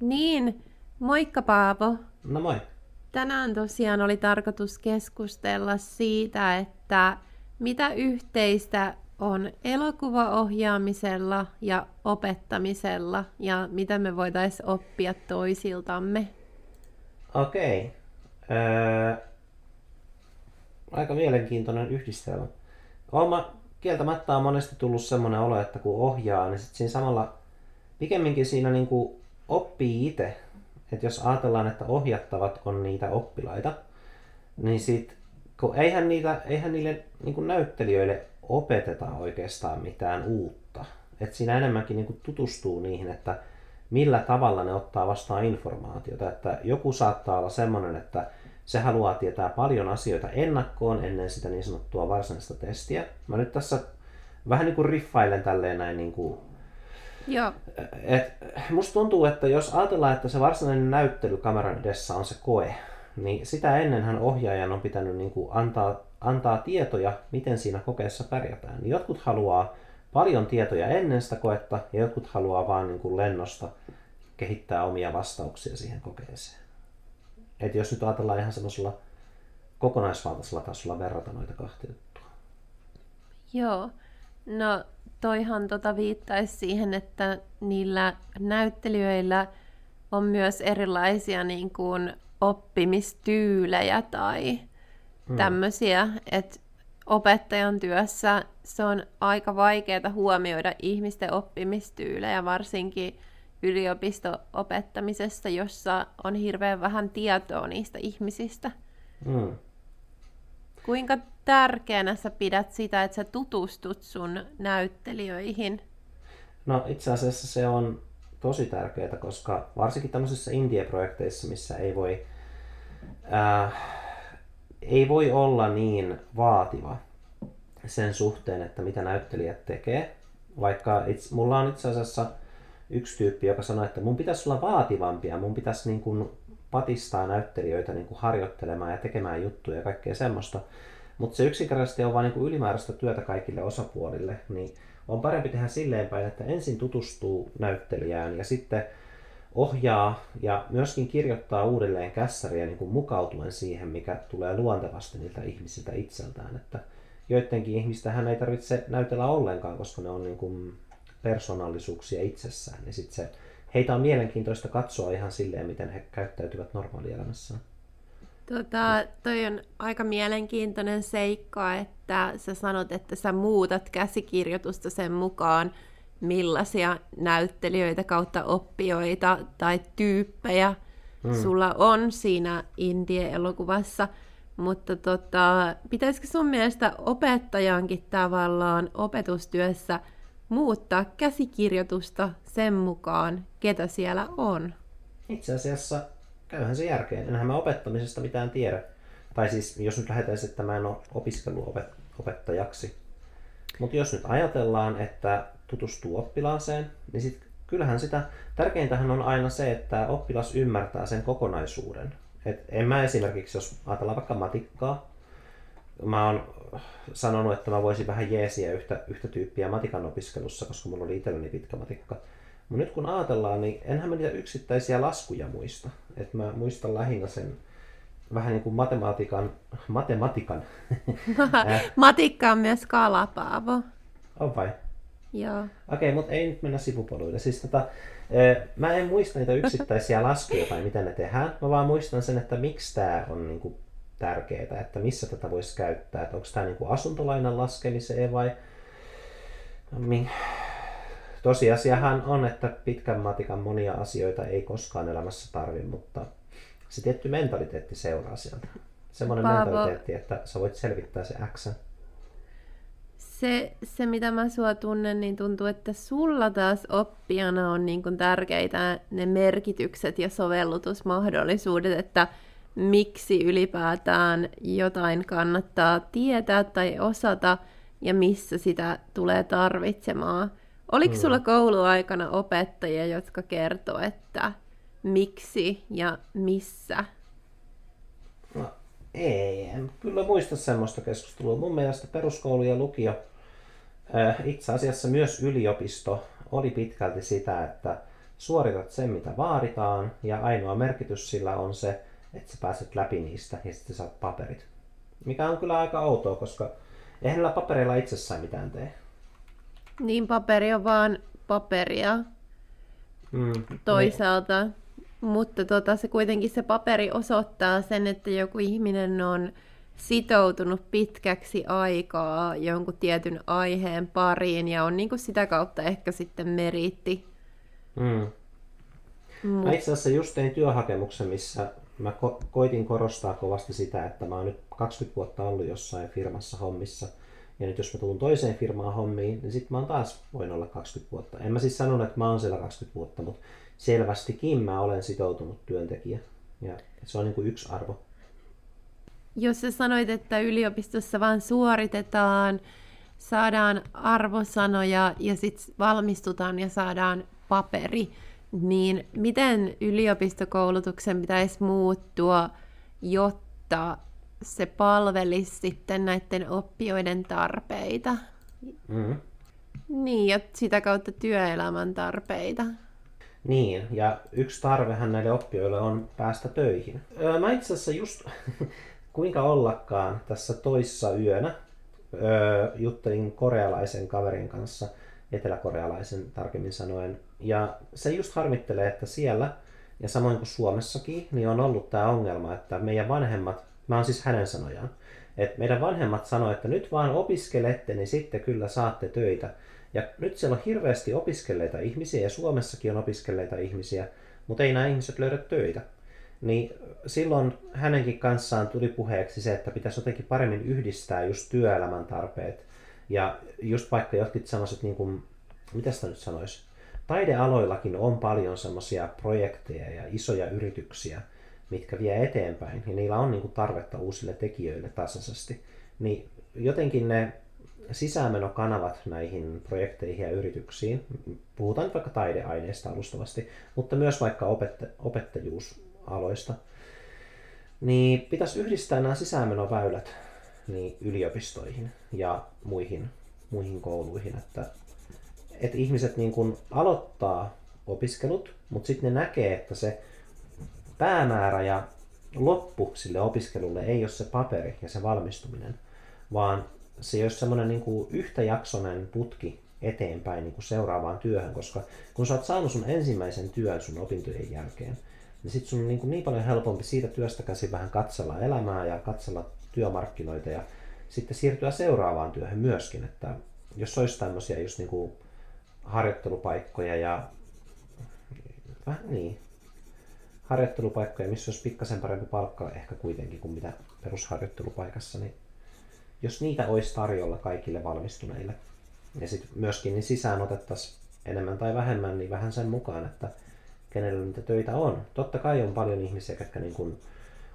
Niin, moikka Paavo. No moi. Tänään tosiaan oli tarkoitus keskustella siitä, että mitä yhteistä on elokuvaohjaamisella ja opettamisella ja mitä me voitaisiin oppia toisiltamme. Okei. Öö, aika mielenkiintoinen yhdistelmä. Oma kieltämättä on monesti tullut semmoinen olo, että kun ohjaa, niin sit siinä samalla pikemminkin siinä niin kuin oppii itse. Että jos ajatellaan, että ohjattavat on niitä oppilaita, niin sit, kun eihän, niitä, eihän niille niin kuin näyttelijöille opeteta oikeastaan mitään uutta. Et siinä enemmänkin niin kuin tutustuu niihin, että millä tavalla ne ottaa vastaan informaatiota. Että joku saattaa olla semmoinen, että se haluaa tietää paljon asioita ennakkoon ennen sitä niin sanottua varsinaista testiä. Mä nyt tässä vähän niin kuin riffailen tälleen näin niin kuin Joo. et, musta tuntuu, että jos ajatellaan, että se varsinainen näyttely kameran edessä on se koe, niin sitä ennenhän ohjaajan on pitänyt niin kuin antaa, antaa tietoja, miten siinä kokeessa pärjätään. Niin jotkut haluaa paljon tietoja ennen sitä koetta ja jotkut haluaa vaan niin kuin lennosta kehittää omia vastauksia siihen kokeeseen. Et jos nyt ajatellaan ihan semmoisella kokonaisvaltaisella tasolla verrata noita kahta juttua. Joo. No toihan tota viittaisi siihen, että niillä näyttelijöillä on myös erilaisia niin kuin oppimistyylejä tai tämmöisiä, että opettajan työssä se on aika vaikeaa huomioida ihmisten oppimistyylejä, varsinkin yliopisto-opettamisessa, jossa on hirveän vähän tietoa niistä ihmisistä. Hmm. Kuinka tärkeänä sä pidät sitä, että sä tutustut sun näyttelijöihin? No itse asiassa se on tosi tärkeää, koska varsinkin tämmöisissä indie-projekteissa, missä ei voi, äh, ei voi olla niin vaativa sen suhteen, että mitä näyttelijät tekee. Vaikka itse, mulla on itse asiassa yksi tyyppi, joka sanoi, että mun pitäisi olla vaativampia, mun pitäisi niin kuin patistaa näyttelijöitä niin kuin harjoittelemaan ja tekemään juttuja ja kaikkea semmoista. Mutta se yksinkertaisesti on vain niin ylimääräistä työtä kaikille osapuolille, niin on parempi tehdä silleen päin, että ensin tutustuu näyttelijään ja sitten ohjaa ja myöskin kirjoittaa uudelleen kässäriä niin kuin mukautuen siihen, mikä tulee luontevasti niiltä ihmisiltä itseltään. Että joidenkin ihmistä hän ei tarvitse näytellä ollenkaan, koska ne on niin kuin persoonallisuuksia itsessään. Niin sit se, heitä on mielenkiintoista katsoa ihan silleen, miten he käyttäytyvät normaalielämässään. Tota, toi on aika mielenkiintoinen seikka, että sä sanot, että sä muutat käsikirjoitusta sen mukaan, millaisia näyttelijöitä kautta oppijoita tai tyyppejä mm. sulla on siinä indie-elokuvassa. Mutta tota, pitäisikö sun mielestä opettajankin tavallaan opetustyössä muuttaa käsikirjoitusta sen mukaan, ketä siellä on? Itse asiassa käyhän se järkeen. Enhän mä opettamisesta mitään tiedä. Tai siis, jos nyt lähdetään että mä en ole opiskeluopettajaksi. Mutta jos nyt ajatellaan, että tutustuu oppilaaseen, niin sit kyllähän sitä, tärkeintähän on aina se, että oppilas ymmärtää sen kokonaisuuden. Et en mä esimerkiksi, jos ajatellaan vaikka matikkaa, mä oon sanonut, että mä voisin vähän jeesiä yhtä, yhtä tyyppiä matikan opiskelussa, koska mulla oli itselleni pitkä matikka. Mutta nyt kun ajatellaan, niin enhän mä niitä yksittäisiä laskuja muista. Et mä muistan lähinnä sen vähän niin kuin matematiikan, matematikan. Matikka on myös kalapaavo. On vai? Joo. Okei, okay, mutta ei nyt mennä sivupoluille. Siis tota, mä en muista niitä yksittäisiä laskuja tai miten ne tehdään. Mä vaan muistan sen, että miksi tämä on niin kuin tärkeää, että missä tätä voisi käyttää. Että onko tämä niin kuin asuntolainan laskemiseen vai Tosiasiahan on, että pitkän matikan monia asioita ei koskaan elämässä tarvi, mutta se tietty mentaliteetti seuraa sieltä. Semmoinen Paavo, mentaliteetti, että sä voit selvittää se X. Se, se, mitä mä sua tunnen, niin tuntuu, että sulla taas oppijana on niin kuin tärkeitä ne merkitykset ja sovellutusmahdollisuudet, että miksi ylipäätään jotain kannattaa tietää tai osata ja missä sitä tulee tarvitsemaan. Oliko sulla mm. kouluaikana opettajia, jotka kertoo, että miksi ja missä? No, ei, en kyllä muista semmoista keskustelua. Mun mielestä peruskoulu ja lukio, äh, itse asiassa myös yliopisto, oli pitkälti sitä, että suoritat sen, mitä vaaditaan, ja ainoa merkitys sillä on se, että sä pääset läpi niistä ja sitten saat paperit. Mikä on kyllä aika outoa, koska eihän näillä papereilla itsessään mitään tee. Niin, paperi on vaan paperia Mm, toisaalta. Niin. Mutta tota, se kuitenkin se paperi osoittaa sen, että joku ihminen on sitoutunut pitkäksi aikaa jonkun tietyn aiheen pariin ja on niin kuin sitä kautta ehkä sitten meritti. Mm. Mä itse asiassa just tein työhakemuksen, missä mä ko- koitin korostaa kovasti sitä, että mä oon nyt 20 vuotta ollut jossain firmassa hommissa. Ja nyt jos mä tuun toiseen firmaan hommiin, niin sit mä oon taas voin olla 20 vuotta. En mä siis sanonut, että mä oon siellä 20 vuotta, mutta selvästikin mä olen sitoutunut työntekijä. Ja se on niin kuin yksi arvo. Jos sä sanoit, että yliopistossa vaan suoritetaan, saadaan arvosanoja ja sitten valmistutaan ja saadaan paperi, niin miten yliopistokoulutuksen pitäisi muuttua, jotta se palvelisi sitten näiden oppijoiden tarpeita? Mm. Niin, ja sitä kautta työelämän tarpeita. Niin, ja yksi tarvehan näille oppijoille on päästä töihin. Öö, mä itse asiassa just, kuinka ollakaan, tässä toissa yönä öö, juttelin korealaisen kaverin kanssa, eteläkorealaisen tarkemmin sanoen, ja se just harmittelee, että siellä, ja samoin kuin Suomessakin, niin on ollut tämä ongelma, että meidän vanhemmat, mä oon siis hänen sanojaan, että meidän vanhemmat sanoo, että nyt vaan opiskelette, niin sitten kyllä saatte töitä. Ja nyt siellä on hirveästi opiskelleita ihmisiä, ja Suomessakin on opiskelleita ihmisiä, mutta ei nämä ihmiset löydä töitä. Niin silloin hänenkin kanssaan tuli puheeksi se, että pitäisi jotenkin paremmin yhdistää just työelämän tarpeet. Ja just vaikka jotkut sellaiset, niin kuin, mitä sitä nyt sanoisi, taidealoillakin on paljon semmoisia projekteja ja isoja yrityksiä, mitkä vie eteenpäin, ja niillä on niin kuin tarvetta uusille tekijöille tasaisesti. Niin jotenkin ne sisäänmenokanavat näihin projekteihin ja yrityksiin, puhutaan vaikka taideaineista alustavasti, mutta myös vaikka opetta- opettajuusaloista, niin pitäisi yhdistää nämä sisäänmenoväylät niin yliopistoihin ja muihin, muihin kouluihin, että, että ihmiset niin kuin aloittaa opiskelut, mutta sitten ne näkee, että se päämäärä ja loppu sille opiskelulle ei ole se paperi ja se valmistuminen, vaan se olisi semmoinen niin kuin yhtäjaksoinen putki eteenpäin niin kuin seuraavaan työhön, koska kun sä oot saanut sun ensimmäisen työn sun opintojen jälkeen, niin sit sun on niin, kuin niin paljon helpompi siitä työstä käsin vähän katsella elämää ja katsella työmarkkinoita ja sitten siirtyä seuraavaan työhön myöskin, että jos olisi tämmöisiä just niin kuin harjoittelupaikkoja ja vähän niin, harjoittelupaikkoja, missä olisi pikkasen parempi palkka ehkä kuitenkin kuin mitä perusharjoittelupaikassa, niin jos niitä olisi tarjolla kaikille valmistuneille, ja sitten myöskin niin sisään otettaisiin enemmän tai vähemmän, niin vähän sen mukaan, että kenellä niitä töitä on. Totta kai on paljon ihmisiä, jotka niin kuin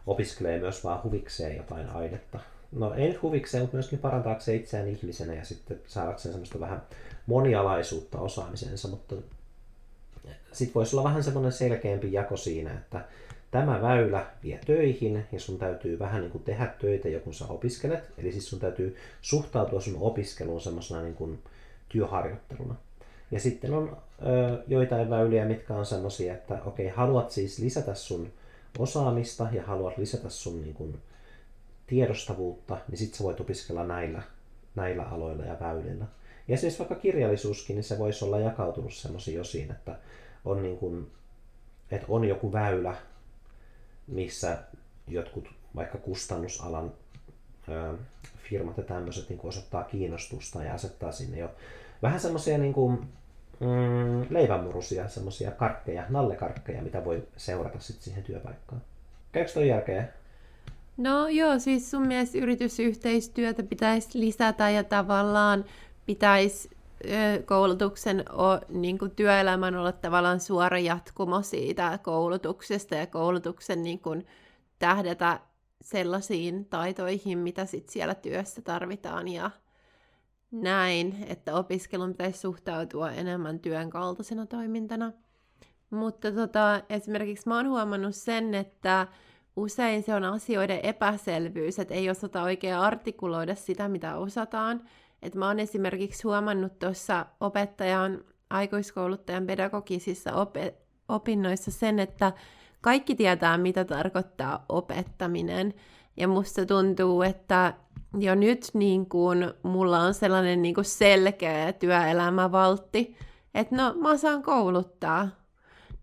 opiskelee myös vaan huvikseen jotain ainetta. No ei nyt huvikseen, mutta myöskin parantaakseen itseään ihmisenä ja sitten saadakseen semmoista vähän monialaisuutta osaamisensa, mutta sitten voisi olla vähän semmoinen selkeämpi jako siinä, että tämä väylä vie töihin ja sun täytyy vähän niin kuin tehdä töitä jo kun sä opiskelet. Eli siis sun täytyy suhtautua sun opiskeluun semmoisena niin kuin työharjoitteluna. Ja sitten on ö, joitain väyliä, mitkä on semmoisia, että okei, okay, haluat siis lisätä sun osaamista ja haluat lisätä sun niin kuin, tiedostavuutta, niin sitten sä voit opiskella näillä, näillä aloilla ja väylillä. Ja esimerkiksi vaikka kirjallisuuskin, niin se voisi olla jakautunut semmoisiin osiin, että on, niin kuin, että on joku väylä, missä jotkut vaikka kustannusalan ö, firmat ja tämmöiset niin osoittaa kiinnostusta ja asettaa sinne jo vähän semmoisia niin kuin, mm, leivänmurusia, semmoisia karkkeja, nallekarkkeja, mitä voi seurata sitten siihen työpaikkaan. Käykö toi järkeä? No joo, siis sun mielestä yritysyhteistyötä pitäisi lisätä ja tavallaan pitäisi koulutuksen niin kuin työelämän olla tavallaan suora jatkumo siitä koulutuksesta ja koulutuksen niin kuin tähdätä sellaisiin taitoihin, mitä sit siellä työssä tarvitaan ja näin, että opiskelun pitäisi suhtautua enemmän työn kaltaisena toimintana. Mutta tota, esimerkiksi mä oon huomannut sen, että usein se on asioiden epäselvyys, että ei osata oikein artikuloida sitä, mitä osataan, et mä oon esimerkiksi huomannut tuossa opettajan aikuiskouluttajan pedagogisissa op- opinnoissa sen, että kaikki tietää, mitä tarkoittaa opettaminen. Ja musta tuntuu, että jo nyt niin kuin, mulla on sellainen niin kuin selkeä työelämävaltti, että no mä saan kouluttaa.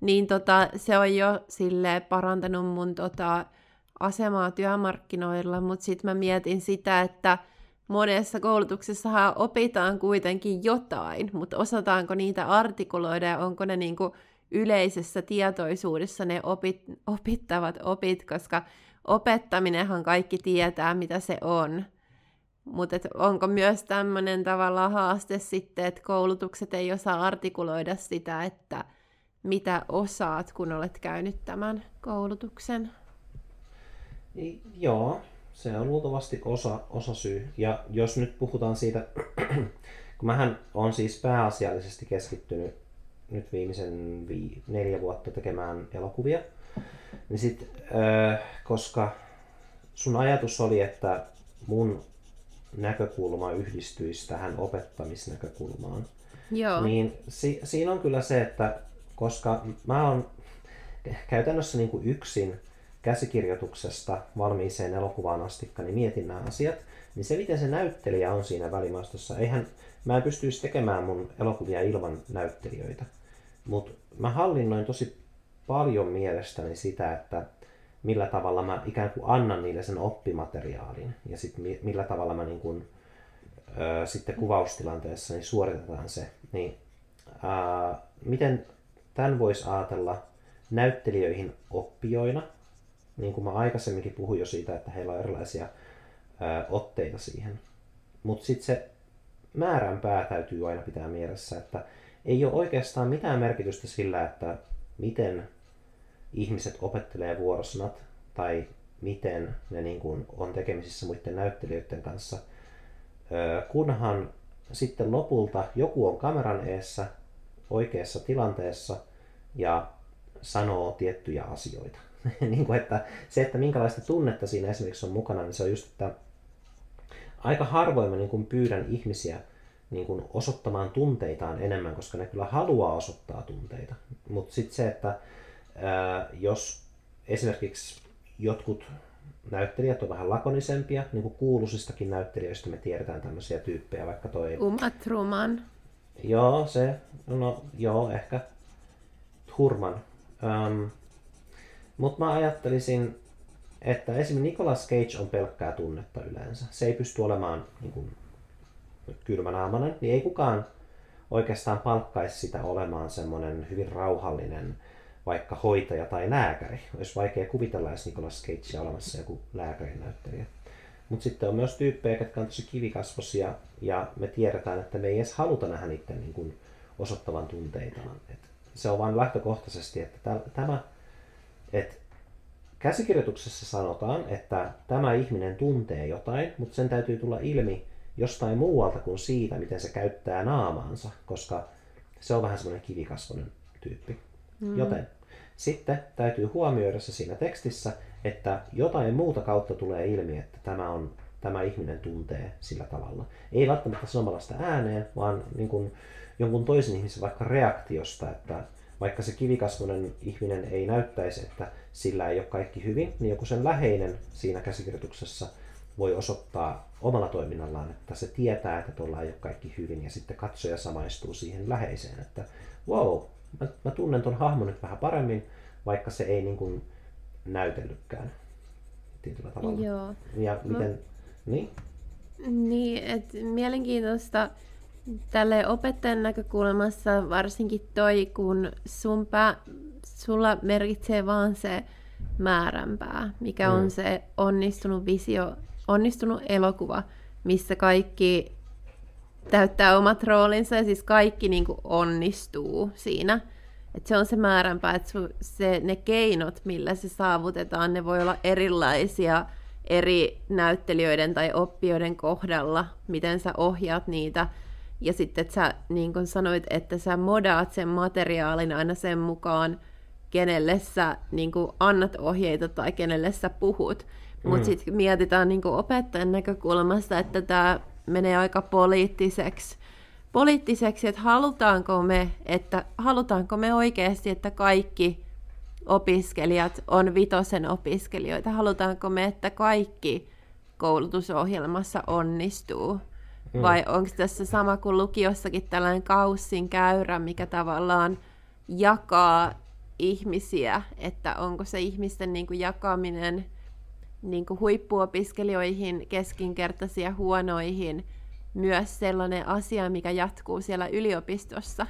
Niin tota, se on jo sille parantanut mun tota, asemaa työmarkkinoilla, mutta sitten mä mietin sitä, että monessa koulutuksessa opitaan kuitenkin jotain, mutta osataanko niitä artikuloida ja onko ne niinku yleisessä tietoisuudessa ne opit, opittavat opit, koska opettaminenhan kaikki tietää, mitä se on. Mutta onko myös tämmöinen tavalla haaste sitten, että koulutukset ei osaa artikuloida sitä, että mitä osaat, kun olet käynyt tämän koulutuksen? Joo, se on luultavasti osa, osa syy. Ja jos nyt puhutaan siitä, kun mähän on siis pääasiallisesti keskittynyt nyt viimeisen vii, neljä vuotta tekemään elokuvia, niin sit, äh, koska sun ajatus oli, että mun näkökulma yhdistyisi tähän opettamisnäkökulmaan, Joo. niin si, siinä on kyllä se, että koska mä oon käytännössä niin kuin yksin käsikirjoituksesta valmiiseen elokuvaan asti, niin mietin nämä asiat, niin se miten se näyttelijä on siinä välimaastossa, eihän mä en pystyisi tekemään mun elokuvia ilman näyttelijöitä. Mutta mä hallinnoin tosi paljon mielestäni sitä, että millä tavalla mä ikään kuin annan niille sen oppimateriaalin ja sitten millä tavalla mä niin kuin, ö, sitten kuvaustilanteessa niin suoritetaan se. Niin, ää, miten tämän voisi ajatella näyttelijöihin oppijoina, niin kuin mä aikaisemminkin puhuin jo siitä, että heillä on erilaisia ää, otteita siihen. Mutta sitten se määränpää täytyy aina pitää mielessä, että ei ole oikeastaan mitään merkitystä sillä, että miten ihmiset opettelee vuorosanat tai miten ne niin kuin on tekemisissä muiden näyttelijöiden kanssa, kunhan sitten lopulta joku on kameran eessä oikeassa tilanteessa ja sanoo tiettyjä asioita. niin kuin, että se, että minkälaista tunnetta siinä esimerkiksi on mukana, niin se on just, että aika harvoin mä niin kuin pyydän ihmisiä niin kuin osoittamaan tunteitaan enemmän, koska ne kyllä haluaa osoittaa tunteita. Mutta sitten se, että ää, jos esimerkiksi jotkut näyttelijät on vähän lakonisempia, niin kuin kuuluisistakin näyttelijöistä me tiedetään tämmöisiä tyyppejä, vaikka toi... Uma Truman. Joo, se, no joo, ehkä Hurman. Um, Mutta mä ajattelisin, että esimerkiksi Nicolas Cage on pelkkää tunnetta yleensä. Se ei pysty olemaan niin kuin, kylmänaamainen, niin ei kukaan oikeastaan palkkaisi sitä olemaan semmoinen hyvin rauhallinen vaikka hoitaja tai lääkäri. Olisi vaikea kuvitella edes Nicolas Cagea olemassa joku lääkärinäyttelijä. Mutta sitten on myös tyyppejä, jotka on tosi kivikasvosia ja me tiedetään, että me ei edes haluta nähdä niiden niin kuin osoittavan tunteitaan. Et se on vain lähtökohtaisesti, että tämä, että käsikirjoituksessa sanotaan, että tämä ihminen tuntee jotain, mutta sen täytyy tulla ilmi jostain muualta kuin siitä, miten se käyttää naamaansa, koska se on vähän semmoinen kivikasvoinen tyyppi. Mm. Joten sitten täytyy huomioida se siinä tekstissä, että jotain muuta kautta tulee ilmi, että tämä, on, tämä ihminen tuntee sillä tavalla. Ei välttämättä sanomalla sitä ääneen, vaan niin kuin jonkun toisen ihmisen vaikka reaktiosta, että vaikka se kivikasvoinen ihminen ei näyttäisi, että sillä ei ole kaikki hyvin, niin joku sen läheinen siinä käsikirjoituksessa voi osoittaa omalla toiminnallaan, että se tietää, että tuolla ei ole kaikki hyvin, ja sitten katsoja samaistuu siihen läheiseen, että wow, mä, mä tunnen ton hahmon nyt vähän paremmin, vaikka se ei niin kuin näytellykään tietyllä tavalla. Joo. Ja miten, no. niin? Niin, että mielenkiintoista tälle opettajan näkökulmassa varsinkin toi, kun sun pää, sulla merkitsee vaan se määränpää, mikä mm. on se onnistunut visio, onnistunut elokuva, missä kaikki täyttää omat roolinsa ja siis kaikki niin kuin onnistuu siinä. Et se on se määränpää, että se, ne keinot, millä se saavutetaan, ne voi olla erilaisia eri näyttelijöiden tai oppijoiden kohdalla, miten sä ohjaat niitä. Ja sitten, että sä niin kuin sanoit, että sä modaat sen materiaalin aina sen mukaan, kenelle sä niin kuin annat ohjeita tai kenelle sä puhut. Mutta mm. sitten mietitään niin kuin opettajan näkökulmasta, että tämä menee aika poliittiseksi, poliittiseksi, että halutaanko me, että halutaanko me oikeasti, että kaikki opiskelijat on vitosen opiskelijoita, halutaanko me, että kaikki koulutusohjelmassa onnistuu. Mm. Vai onko tässä sama kuin lukiossakin tällainen kaussin käyrä, mikä tavallaan jakaa ihmisiä, että onko se ihmisten niin kuin jakaminen niin kuin huippuopiskelijoihin, keskinkertaisia huonoihin, myös sellainen asia, mikä jatkuu siellä yliopistossa.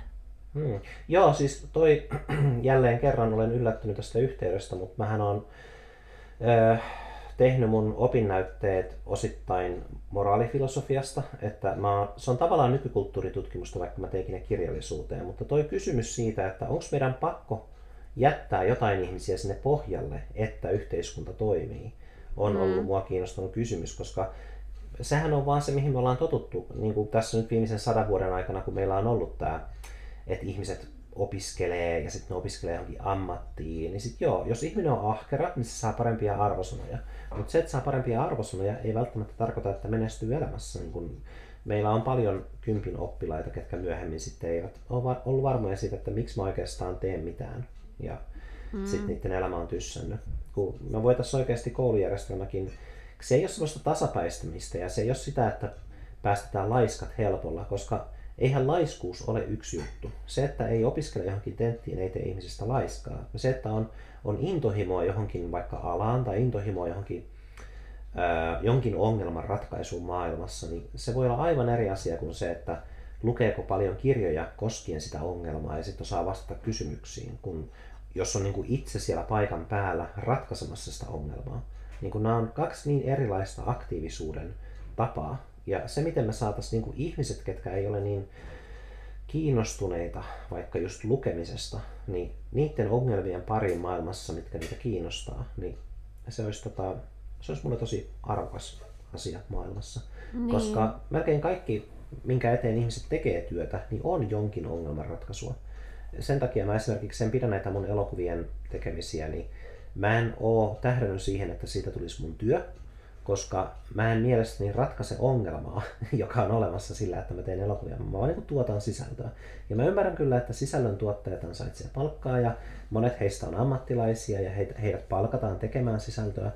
Hmm. Joo, siis toi jälleen kerran olen yllättynyt tästä yhteydestä, mutta mähän on äh, tehnyt mun opinnäytteet osittain moraalifilosofiasta, että mä, se on tavallaan nykykulttuuritutkimusta, vaikka mä teikin ne kirjallisuuteen, mutta toi kysymys siitä, että onko meidän pakko jättää jotain ihmisiä sinne pohjalle, että yhteiskunta toimii, on mm. ollut mua kiinnostunut kysymys, koska sehän on vaan se, mihin me ollaan totuttu, niin kuin tässä nyt viimeisen sadan vuoden aikana, kun meillä on ollut tämä, että ihmiset opiskelee ja sitten ne opiskelee johonkin ammattiin, niin sitten joo, jos ihminen on ahkera, niin se saa parempia arvosanoja. Mutta se, että saa parempia arvosanoja, ei välttämättä tarkoita, että menestyy elämässä. Niin kun meillä on paljon kympin oppilaita, ketkä myöhemmin sitten eivät ole ollut varmoja siitä, että miksi mä oikeastaan teen mitään. Ja mm. sitten niiden elämä on tyssännyt. Kun me voitaisiin oikeasti koulujärjestelmäkin, se ei ole sellaista tasapäistämistä ja se ei ole sitä, että päästetään laiskat helpolla, koska eihän laiskuus ole yksi juttu. Se, että ei opiskele johonkin tenttiin, ei tee ihmisestä laiskaa. Se, että on, on intohimoa johonkin vaikka alaan tai intohimoa johonkin ää, jonkin ongelman ratkaisuun maailmassa, niin se voi olla aivan eri asia kuin se, että lukeeko paljon kirjoja koskien sitä ongelmaa ja sitten osaa vastata kysymyksiin, kun jos on niin kuin itse siellä paikan päällä ratkaisemassa sitä ongelmaa. Niin kuin nämä on kaksi niin erilaista aktiivisuuden tapaa, ja se, miten me saataisiin niin ihmiset, ketkä ei ole niin kiinnostuneita vaikka just lukemisesta, niin niiden ongelmien pariin maailmassa, mitkä niitä kiinnostaa, niin se olisi, tota, se olisi mulle tosi arvokas asia maailmassa. Niin. Koska melkein kaikki, minkä eteen ihmiset tekee työtä, niin on jonkin ongelmanratkaisua. Sen takia mä esimerkiksi sen pidän näitä mun elokuvien tekemisiä, niin mä en oo tähdännyt siihen, että siitä tulisi mun työ, koska mä en mielestäni ratkaise ongelmaa, joka on olemassa sillä, että mä teen elokuvia. Mä vaan niin tuotan sisältöä. Ja mä ymmärrän kyllä, että sisällön tuottajat ansaitsevat palkkaa ja monet heistä on ammattilaisia ja heidät palkataan tekemään sisältöä.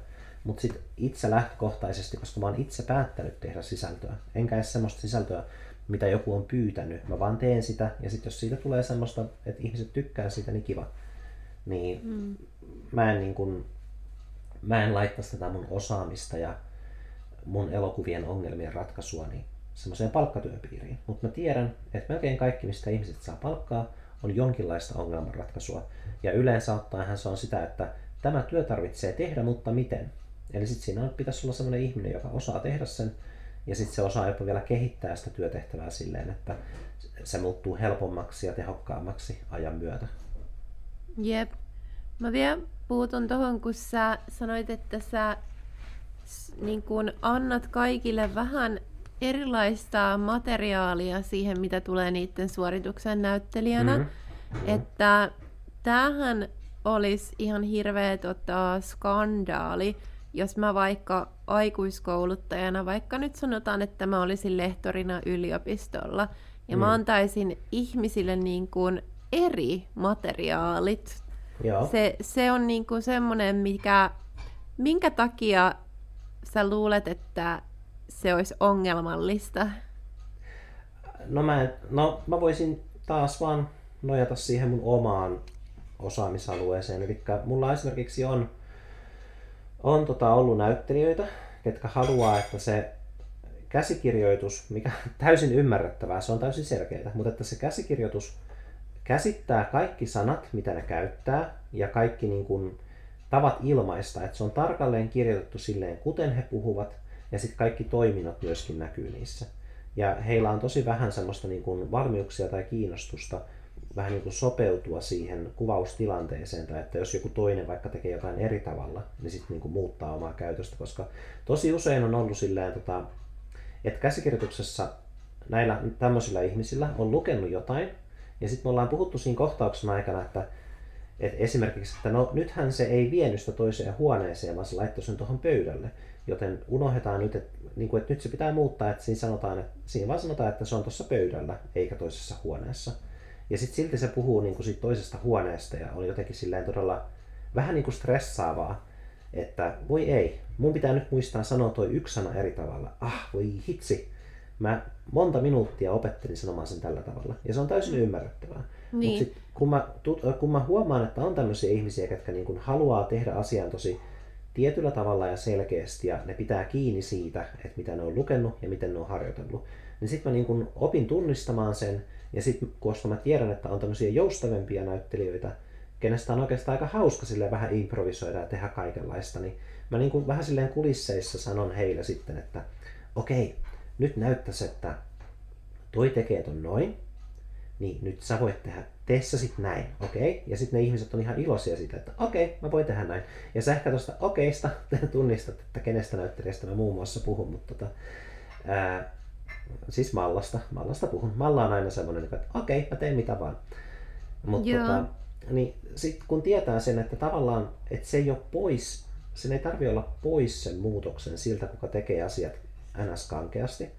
Mutta sitten itse lähtökohtaisesti, koska mä oon itse päättänyt tehdä sisältöä, enkä edes semmoista sisältöä, mitä joku on pyytänyt. Mä vaan teen sitä ja sitten jos siitä tulee semmoista, että ihmiset tykkää siitä, niin kiva. Niin mm. mä en niin kun, mä en laittaisi tätä mun osaamista ja mun elokuvien ongelmien ratkaisua niin semmoiseen palkkatyöpiiriin. Mutta mä tiedän, että melkein kaikki, mistä ihmiset saa palkkaa, on jonkinlaista ongelmanratkaisua. Ja yleensä ottaen se on sitä, että tämä työ tarvitsee tehdä, mutta miten? Eli sitten siinä pitäisi olla sellainen ihminen, joka osaa tehdä sen, ja sitten se osaa jopa vielä kehittää sitä työtehtävää silleen, että se muuttuu helpommaksi ja tehokkaammaksi ajan myötä. Jep. Mä vielä puutun tuohon, kun sä sanoit, että sä niin kun annat kaikille vähän erilaista materiaalia siihen, mitä tulee niiden suorituksen näyttelijänä. Mm-hmm. Että tämähän olisi ihan hirveä tota, skandaali, jos mä vaikka aikuiskouluttajana, vaikka nyt sanotaan, että mä olisin lehtorina yliopistolla, ja mm. mä antaisin ihmisille niin kuin eri materiaalit Joo. Se, se on niinku semmoinen, mikä, minkä takia sä luulet, että se olisi ongelmallista? No mä, no mä voisin taas vaan nojata siihen mun omaan osaamisalueeseen. Eli mulla esimerkiksi on, on tota ollut näyttelijöitä, ketkä haluaa, että se käsikirjoitus, mikä on täysin ymmärrettävää, se on täysin selkeää, mutta että se käsikirjoitus käsittää kaikki sanat, mitä ne käyttää, ja kaikki niin kuin, tavat ilmaista, että se on tarkalleen kirjoitettu silleen, kuten he puhuvat, ja sitten kaikki toiminnot myöskin näkyy niissä. Ja heillä on tosi vähän semmoista niin kuin valmiuksia tai kiinnostusta vähän niin kuin sopeutua siihen kuvaustilanteeseen, tai että jos joku toinen vaikka tekee jotain eri tavalla, niin sitten niin muuttaa omaa käytöstä, koska tosi usein on ollut silleen, tota, että käsikirjoituksessa näillä tämmöisillä ihmisillä on lukenut jotain, ja sitten me ollaan puhuttu siinä kohtauksen aikana, että, Et esimerkiksi, että no nythän se ei vienyt sitä toiseen huoneeseen, vaan se laittoi sen tuohon pöydälle. Joten unohdetaan nyt, että, niin kuin, että nyt se pitää muuttaa, että siinä, sanotaan, että siinä vaan sanotaan, että se on tuossa pöydällä eikä toisessa huoneessa. Ja sitten silti se puhuu niin kuin siitä toisesta huoneesta ja on jotenkin silleen todella vähän niin kuin stressaavaa, että voi ei, mun pitää nyt muistaa sanoa toi yksi sana eri tavalla. Ah, voi hitsi. Mä monta minuuttia opettelin sanomaan sen tällä tavalla. Ja se on täysin ymmärrettävää. Niin. Mutta kun, mä, kun mä huomaan, että on tämmöisiä ihmisiä, jotka niin haluaa tehdä asian tosi tietyllä tavalla ja selkeästi ja ne pitää kiinni siitä, että mitä ne on lukenut ja miten ne on harjoitellut, niin sitten mä niin opin tunnistamaan sen ja sitten koska mä tiedän, että on tämmöisiä joustavempia näyttelijöitä, kenestä on oikeastaan aika hauska sille vähän improvisoida ja tehdä kaikenlaista, niin mä niin kuin vähän silleen kulisseissa sanon heille sitten, että okei, nyt näyttäisi, että toi tekee ton noin, niin nyt sä voit tehdä, tee sä sit näin, okei? Okay? Ja sitten ne ihmiset on ihan iloisia siitä, että okei, okay, mä voin tehdä näin. Ja sä ehkä tuosta okeista tunnistat, että kenestä näyttelijästä mä muun muassa puhun, mutta tota, ää, siis Mallasta, Mallasta puhun. Malla on aina semmoinen, että okei, okay, mä teen mitä vaan. Mutta tota, niin sit kun tietää sen, että tavallaan, että se ei ole pois, sen ei tarvi olla pois sen muutoksen siltä, kuka tekee asiat ns. kankeasti,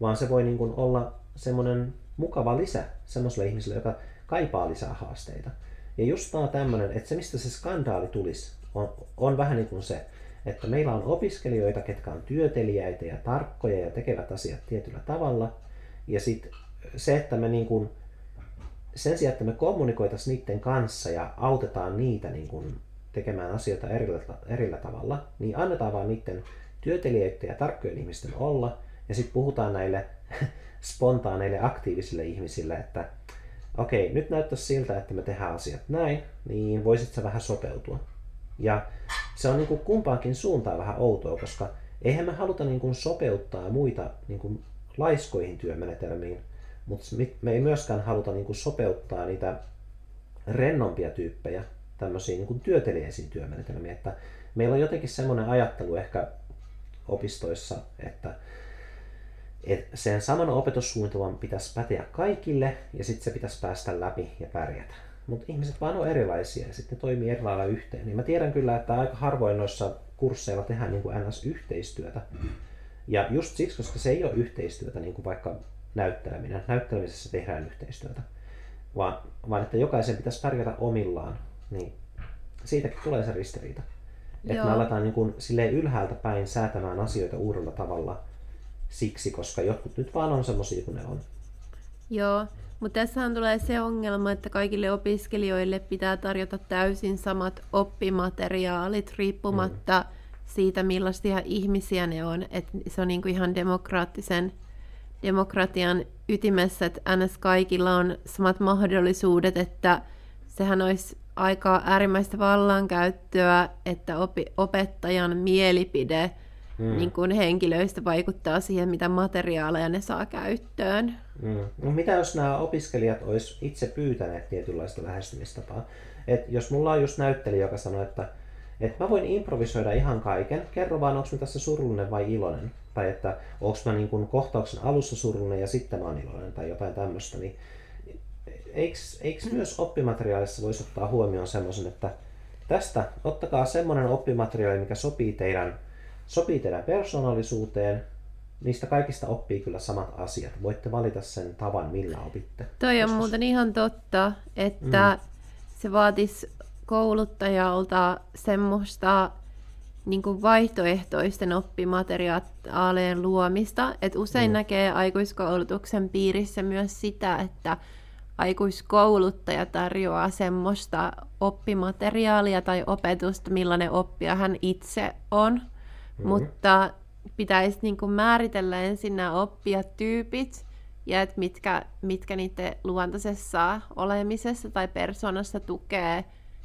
vaan se voi niin kuin olla semmoinen mukava lisä semmoiselle ihmiselle, joka kaipaa lisää haasteita. Ja just tämä tämmöinen, että se mistä se skandaali tulisi, on, on vähän niin kuin se, että meillä on opiskelijoita, ketkä on työtelijäitä ja tarkkoja ja tekevät asiat tietyllä tavalla. Ja sitten se, että me niin kuin, sen sijaan, että me kommunikoitaisiin niiden kanssa ja autetaan niitä niin kuin tekemään asioita erillä, erillä tavalla, niin annetaan vaan niiden työtelijöiden ja tarkkojen ihmisten olla. Ja sitten puhutaan näille spontaaneille aktiivisille ihmisille, että okei, nyt näyttäisi siltä, että me tehdään asiat näin, niin voisit sä vähän sopeutua. Ja se on niin kuin kumpaankin suuntaan vähän outoa, koska eihän me haluta niin kuin sopeuttaa muita niin kuin laiskoihin työmenetelmiin, mutta me ei myöskään haluta niin kuin sopeuttaa niitä rennompia tyyppejä tämmöisiin niin kuin työteliäisiin työmenetelmiin. Että meillä on jotenkin semmoinen ajattelu ehkä opistoissa, että et sen saman opetussuunnitelman pitäisi päteä kaikille ja sitten se pitäisi päästä läpi ja pärjätä. Mutta ihmiset vaan on erilaisia ja sitten toimii eri lailla yhteen. Niin mä tiedän kyllä, että aika harvoin noissa kursseilla tehdään niin kuin NS-yhteistyötä. Ja just siksi, koska se ei ole yhteistyötä, niin kuin vaikka näytteleminen. Näyttelemisessä tehdään yhteistyötä. Vaan, vaan että jokaisen pitäisi pärjätä omillaan. Niin siitäkin tulee se ristiriita. Että me aletaan niin kuin, ylhäältä päin säätämään asioita uudella tavalla – siksi, koska jotkut nyt vaan on semmoisia kuin ne on. Joo, mutta tässähän tulee se ongelma, että kaikille opiskelijoille pitää tarjota täysin samat oppimateriaalit riippumatta mm. siitä, millaisia ihmisiä ne on. Et se on niinku ihan demokraattisen demokratian ytimessä, että ns. kaikilla on samat mahdollisuudet, että sehän olisi aika äärimmäistä vallankäyttöä, että opi- opettajan mielipide – mm. niin kuin henkilöistä vaikuttaa siihen, mitä materiaaleja ne saa käyttöön. Mm. No mitä jos nämä opiskelijat olisi itse pyytäneet tietynlaista lähestymistapaa? Et jos mulla on just näyttelijä, joka sanoo, että, että mä voin improvisoida ihan kaiken, kerro vaan, onko mä tässä surullinen vai iloinen. Tai että onko mä niin kuin kohtauksen alussa surullinen ja sitten mä oon iloinen tai jotain tämmöistä. Niin eikö, eikö myös oppimateriaalissa voisi ottaa huomioon semmoisen, että tästä ottakaa semmoinen oppimateriaali, mikä sopii teidän sopii teidän persoonallisuuteen, niistä kaikista oppii kyllä samat asiat. Voitte valita sen tavan, millä opitte. Toi on joskus. muuten ihan totta, että mm. se vaatisi kouluttajalta semmoista niin kuin vaihtoehtoisten oppimateriaalien luomista. Et usein mm. näkee aikuiskoulutuksen piirissä myös sitä, että aikuiskouluttaja tarjoaa semmoista oppimateriaalia tai opetusta, millainen oppija hän itse on. Mm-hmm. Mutta pitäisi niin kuin määritellä ensin nämä oppijatyypit ja että mitkä, mitkä niiden luontaisessa olemisessa tai persoonassa tukee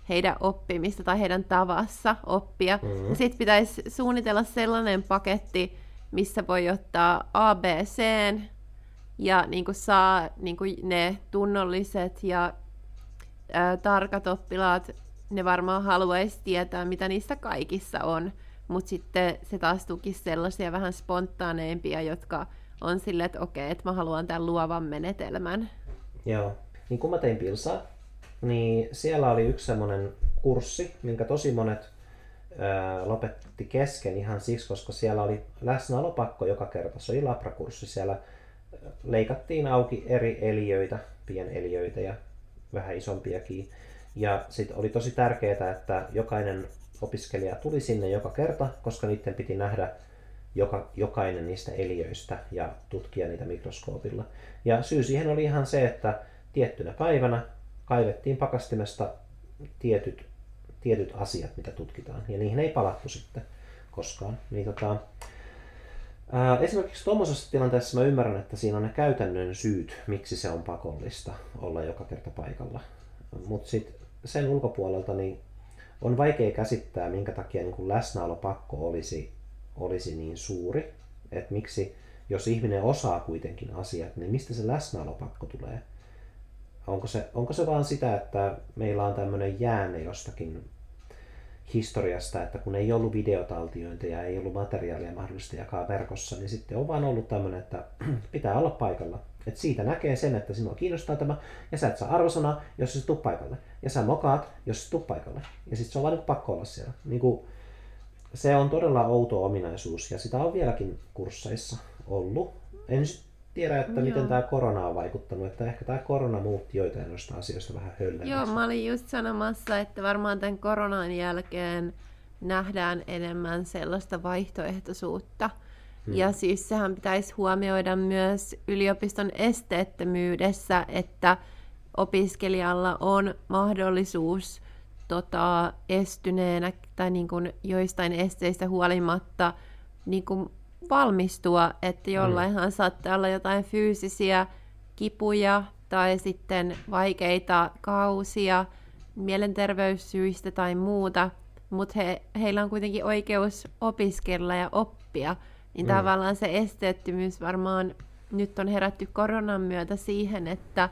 heidän oppimista tai heidän tavassa oppia. Mm-hmm. Sitten pitäisi suunnitella sellainen paketti, missä voi ottaa ABC ja niin kuin saa niin kuin ne tunnolliset ja ää, tarkat oppilaat, ne varmaan haluaisi tietää, mitä niissä kaikissa on mutta sitten se taas tukisi sellaisia vähän spontaaneimpia, jotka on silleen, että okei, että mä haluan tämän luovan menetelmän. Joo. Niin kun mä tein pilsaa, niin siellä oli yksi semmoinen kurssi, minkä tosi monet ää, lopetti kesken ihan siksi, koska siellä oli läsnäolopakko joka kerta. Se oli labrakurssi. Siellä leikattiin auki eri eliöitä, pieneliöitä ja vähän isompiakin. Ja sitten oli tosi tärkeää, että jokainen opiskelija tuli sinne joka kerta, koska niiden piti nähdä joka, jokainen niistä eliöistä ja tutkia niitä mikroskoopilla. Ja syy siihen oli ihan se, että tiettynä päivänä kaivettiin pakastimesta tietyt, tietyt asiat, mitä tutkitaan, ja niihin ei palattu sitten koskaan. Niin tota, ää, esimerkiksi tuommoisessa tilanteessa mä ymmärrän, että siinä on ne käytännön syyt, miksi se on pakollista olla joka kerta paikalla. Mutta sitten sen ulkopuolelta niin on vaikea käsittää, minkä takia niin läsnäolopakko olisi, olisi niin suuri. Että miksi, jos ihminen osaa kuitenkin asiat, niin mistä se läsnäolopakko tulee? Onko se, onko se vaan sitä, että meillä on tämmöinen jäänne jostakin historiasta, että kun ei ollut videotaltiointeja, ei ollut materiaalia mahdollista jakaa verkossa, niin sitten on vaan ollut tämmöinen, että pitää olla paikalla. Et siitä näkee sen, että sinua kiinnostaa tämä, ja sä et saa arvosana, jos sä tuu paikalle. Ja sä mokaat, jos sä tuu paikalle. Ja sitten se on vaan niin pakko olla siellä. Niin kuin, se on todella outo ominaisuus, ja sitä on vieläkin kursseissa ollut. En tiedä, että Joo. miten tämä korona on vaikuttanut, että ehkä tämä korona muutti joitain noista asioista vähän höllemmäksi. Joo, mä olin just sanomassa, että varmaan tämän koronan jälkeen nähdään enemmän sellaista vaihtoehtoisuutta. Hmm. Ja siis sehän pitäisi huomioida myös yliopiston esteettömyydessä, että opiskelijalla on mahdollisuus tota, estyneenä tai niin kuin joistain esteistä huolimatta niin kuin valmistua, että jollainhan mm. saattaa olla jotain fyysisiä kipuja tai sitten vaikeita kausia mielenterveyssyistä tai muuta, mutta he, heillä on kuitenkin oikeus opiskella ja oppia, niin mm. tavallaan se esteettömyys varmaan nyt on herätty koronan myötä siihen, että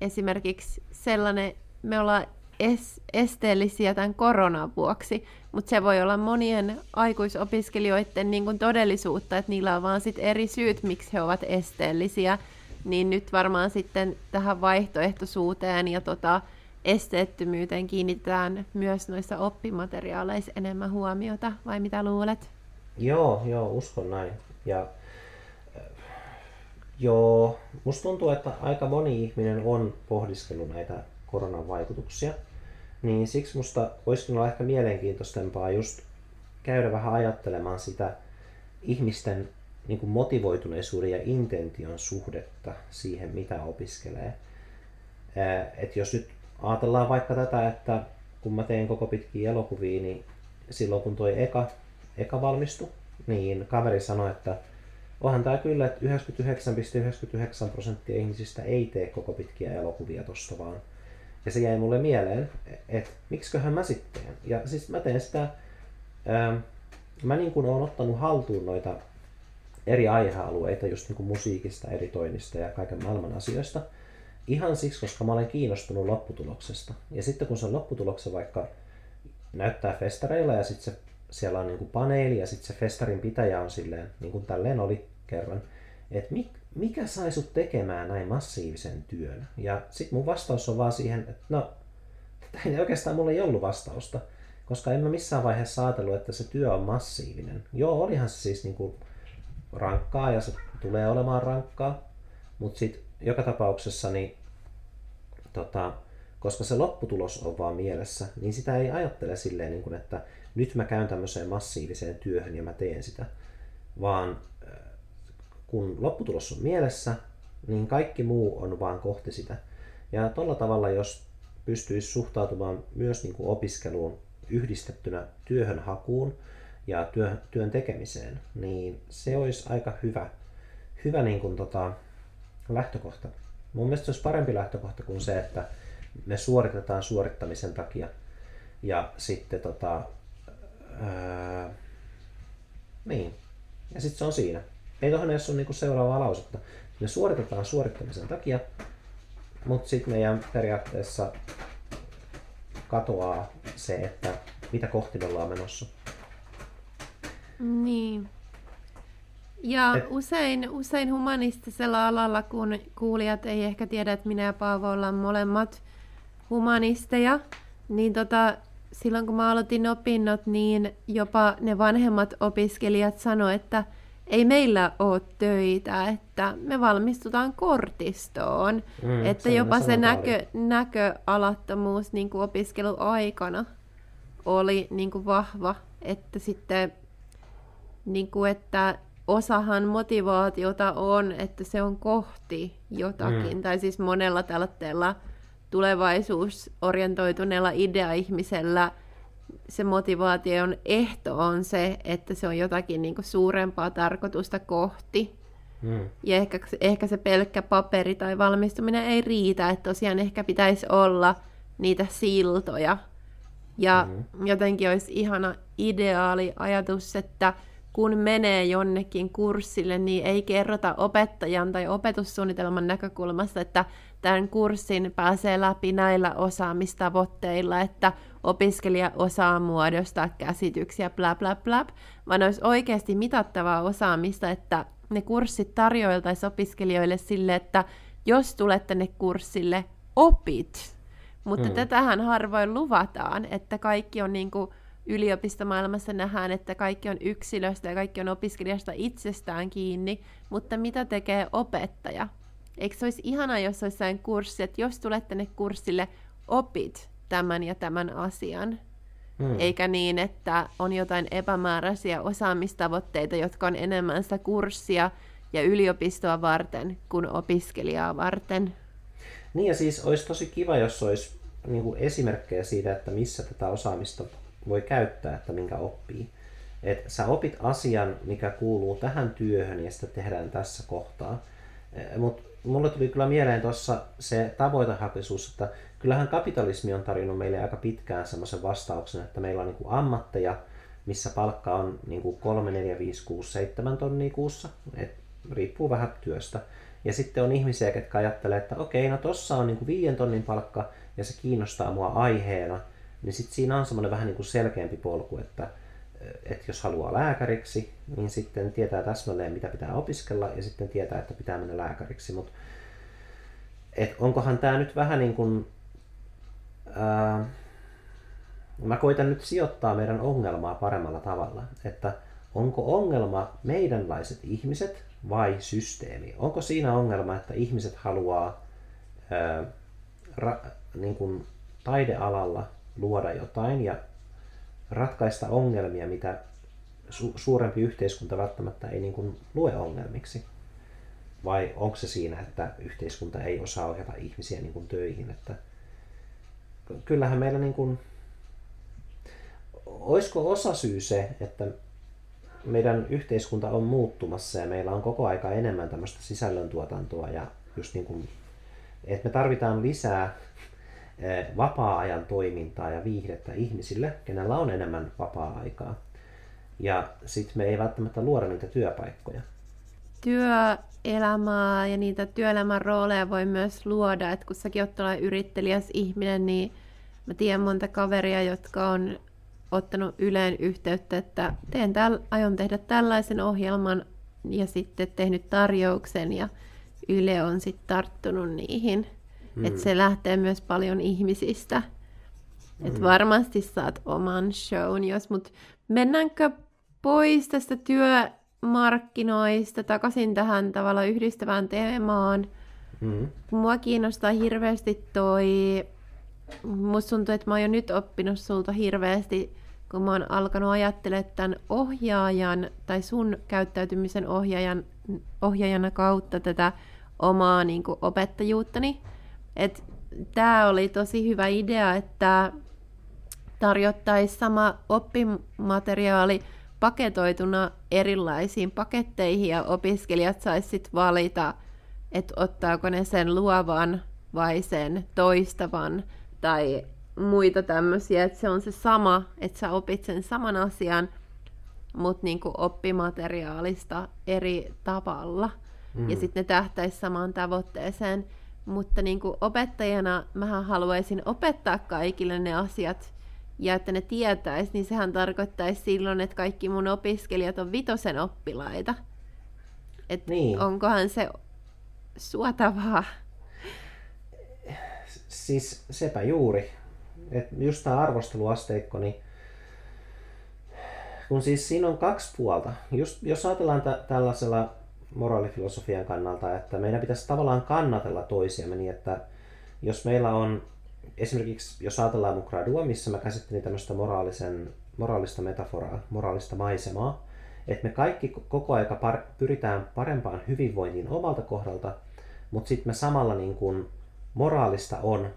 esimerkiksi sellainen, me ollaan es, esteellisiä tämän koronan vuoksi, mutta se voi olla monien aikuisopiskelijoiden niin kuin todellisuutta, että niillä on vaan sit eri syyt, miksi he ovat esteellisiä, niin nyt varmaan sitten tähän vaihtoehtoisuuteen ja tota, esteettömyyteen kiinnitetään myös noissa oppimateriaaleissa enemmän huomiota, vai mitä luulet? Joo, joo, uskon näin. Ja Joo, musta tuntuu, että aika moni ihminen on pohdiskellut näitä koronan vaikutuksia. Niin siksi musta olisikin olla ehkä mielenkiintoisempaa just käydä vähän ajattelemaan sitä ihmisten niin kuin motivoituneisuuden ja intention suhdetta siihen, mitä opiskelee. Et jos nyt ajatellaan vaikka tätä, että kun mä tein koko pitkiä elokuvia, niin silloin kun toi eka, eka valmistui, niin kaveri sanoi, että onhan tämä kyllä, että 99,99 prosenttia ihmisistä ei tee koko pitkiä elokuvia tosta vaan ja se jäi mulle mieleen, että miksiköhän mä sitten Ja siis mä teen sitä, ää, mä niin kuin oon ottanut haltuun noita eri aihealueita just niin kuin musiikista, editoinnista ja kaiken maailman asioista. Ihan siksi, koska mä olen kiinnostunut lopputuloksesta. Ja sitten kun se lopputuloksen vaikka näyttää festareilla ja sitten se, siellä on niin kuin paneeli ja sitten se festarin pitäjä on silleen, niin kuin tälleen oli kerran, että mik, mikä sai sut tekemään näin massiivisen työn? Ja sitten mun vastaus on vaan siihen, että no, ei oikeastaan mulla ei ollut vastausta, koska en mä missään vaiheessa ajatellut, että se työ on massiivinen. Joo, olihan se siis niinku rankkaa ja se tulee olemaan rankkaa, mutta sitten joka tapauksessa, niin, tota, koska se lopputulos on vaan mielessä, niin sitä ei ajattele silleen, niin kuin, että nyt mä käyn tämmöiseen massiiviseen työhön ja mä teen sitä, vaan kun lopputulos on mielessä, niin kaikki muu on vaan kohti sitä. Ja tuolla tavalla, jos pystyisi suhtautumaan myös niin kuin opiskeluun yhdistettynä työhön hakuun ja työ, työn tekemiseen, niin se olisi aika hyvä, hyvä niin kuin tota, lähtökohta. Mun mielestä se olisi parempi lähtökohta kuin se, että me suoritetaan suorittamisen takia ja sitten tota, ää, niin. Ja sitten se on siinä. Ei tuohon edes ole niinku seuraavaa lausetta. Me suoritetaan suorittamisen takia, mutta sitten meidän periaatteessa katoaa se, että mitä kohti me ollaan menossa. Niin. Ja Et... usein, usein humanistisella alalla, kun kuulijat ei ehkä tiedä, että minä ja Paavo ollaan molemmat humanisteja, niin tota, silloin kun mä aloitin opinnot, niin jopa ne vanhemmat opiskelijat sanoivat, että ei meillä ole töitä, että me valmistutaan kortistoon. Mm, että se jopa se näkö, näköalattomuus niin kuin opiskeluaikana oli niin kuin vahva, että sitten niin kuin, että osahan motivaatiota on, että se on kohti jotakin, mm. tai siis monella tällaisella tulevaisuusorientoituneella idea-ihmisellä se motivaation ehto on se, että se on jotakin niin kuin suurempaa tarkoitusta kohti. Mm. Ja ehkä, ehkä se pelkkä paperi tai valmistuminen ei riitä, että tosiaan ehkä pitäisi olla niitä siltoja. Ja mm. jotenkin olisi ihana ideaali ajatus, että kun menee jonnekin kurssille, niin ei kerrota opettajan tai opetussuunnitelman näkökulmasta, että tämän kurssin pääsee läpi näillä osaamistavoitteilla, että opiskelija osaa muodostaa käsityksiä, bla bla bla, vaan olisi oikeasti mitattavaa osaamista, että ne kurssit tarjoiltaisiin opiskelijoille sille, että jos tulet tänne kurssille, opit. Mutta mm. tätähän harvoin luvataan, että kaikki on niin kuin yliopistomaailmassa nähdään, että kaikki on yksilöstä ja kaikki on opiskelijasta itsestään kiinni, mutta mitä tekee opettaja? Eikö se olisi ihana, jos olisi sellainen kurssi, että jos tulet tänne kurssille, opit tämän ja tämän asian. Hmm. Eikä niin, että on jotain epämääräisiä osaamistavoitteita, jotka on enemmän sitä kurssia ja yliopistoa varten kuin opiskelijaa varten. Niin ja siis olisi tosi kiva, jos olisi niin kuin esimerkkejä siitä, että missä tätä osaamista voi käyttää, että minkä oppii. Että sä opit asian, mikä kuuluu tähän työhön ja sitä tehdään tässä kohtaa. Eh, Mutta mulle tuli kyllä mieleen tuossa se tavoitehakuisuus, että kyllähän kapitalismi on tarjonnut meille aika pitkään semmoisen vastauksen, että meillä on niin kuin ammatteja, missä palkka on niin kuin 3, 4, 5, 6, 7 tonnia kuussa. Et riippuu vähän työstä. Ja sitten on ihmisiä, jotka ajattelee, että okei, no tossa on niin kuin 5 tonnin palkka ja se kiinnostaa mua aiheena niin sitten siinä on semmoinen vähän niin kuin selkeämpi polku, että, että jos haluaa lääkäriksi, niin sitten tietää täsmälleen, mitä pitää opiskella, ja sitten tietää, että pitää mennä lääkäriksi. Mutta et onkohan tämä nyt vähän niin kuin, ää, mä koitan nyt sijoittaa meidän ongelmaa paremmalla tavalla, että onko ongelma meidänlaiset ihmiset vai systeemi? Onko siinä ongelma, että ihmiset haluaa ää, ra, niin kuin taidealalla luoda jotain ja ratkaista ongelmia, mitä su- suurempi yhteiskunta välttämättä ei niin kuin lue ongelmiksi? Vai onko se siinä, että yhteiskunta ei osaa ohjata ihmisiä niin kuin töihin? Että kyllähän meillä niin kuin, olisiko osa syy se, että meidän yhteiskunta on muuttumassa ja meillä on koko aika enemmän tämmöistä sisällöntuotantoa ja just niin kuin, että me tarvitaan lisää vapaa-ajan toimintaa ja viihdettä ihmisille, kenellä on enemmän vapaa-aikaa. Ja sitten me ei välttämättä luoda niitä työpaikkoja. Työelämää ja niitä työelämän rooleja voi myös luoda, että kun säkin oot yrittelijäs ihminen, niin mä tiedän monta kaveria, jotka on ottanut Yleen yhteyttä, että teen täl, aion tehdä tällaisen ohjelman ja sitten tehnyt tarjouksen ja Yle on sitten tarttunut niihin Mm. Että se lähtee myös paljon ihmisistä. Mm. Että varmasti saat oman shown, jos mut mennäänkö pois tästä työmarkkinoista takaisin tähän tavalla yhdistävään teemaan. Mm. Mua kiinnostaa hirveästi toi, musta tuntuu, että mä oon jo nyt oppinut sulta hirveästi, kun mä oon alkanut ajattelemaan tämän ohjaajan tai sun käyttäytymisen ohjaajan, ohjaajana kautta tätä omaa niin kuin, opettajuuttani. Tämä oli tosi hyvä idea, että tarjottaisiin sama oppimateriaali paketoituna erilaisiin paketteihin ja opiskelijat saisivat valita, että ottaako ne sen luovan vai sen toistavan tai muita tämmöisiä, että se on se sama, että sä opit sen saman asian, mutta niinku oppimateriaalista eri tavalla. Mm. Ja sitten ne tähtäisi samaan tavoitteeseen. Mutta niin kuin opettajana mä haluaisin opettaa kaikille ne asiat ja että ne tietäisi, niin sehän tarkoittaisi silloin, että kaikki mun opiskelijat on vitosen oppilaita. Et niin. onkohan se suotavaa? siis sepä juuri. Et just tämä arvosteluasteikko, niin kun siis siinä on kaksi puolta. Just, jos ajatellaan t- tällaisella moraalifilosofian kannalta, että meidän pitäisi tavallaan kannatella toisiamme niin, että jos meillä on esimerkiksi, jos ajatellaan mun gradua, missä mä käsittelin tämmöistä moraalisen, moraalista metaforaa, moraalista maisemaa, että me kaikki koko aika par- pyritään parempaan hyvinvointiin omalta kohdalta, mutta sitten me samalla niin kun moraalista on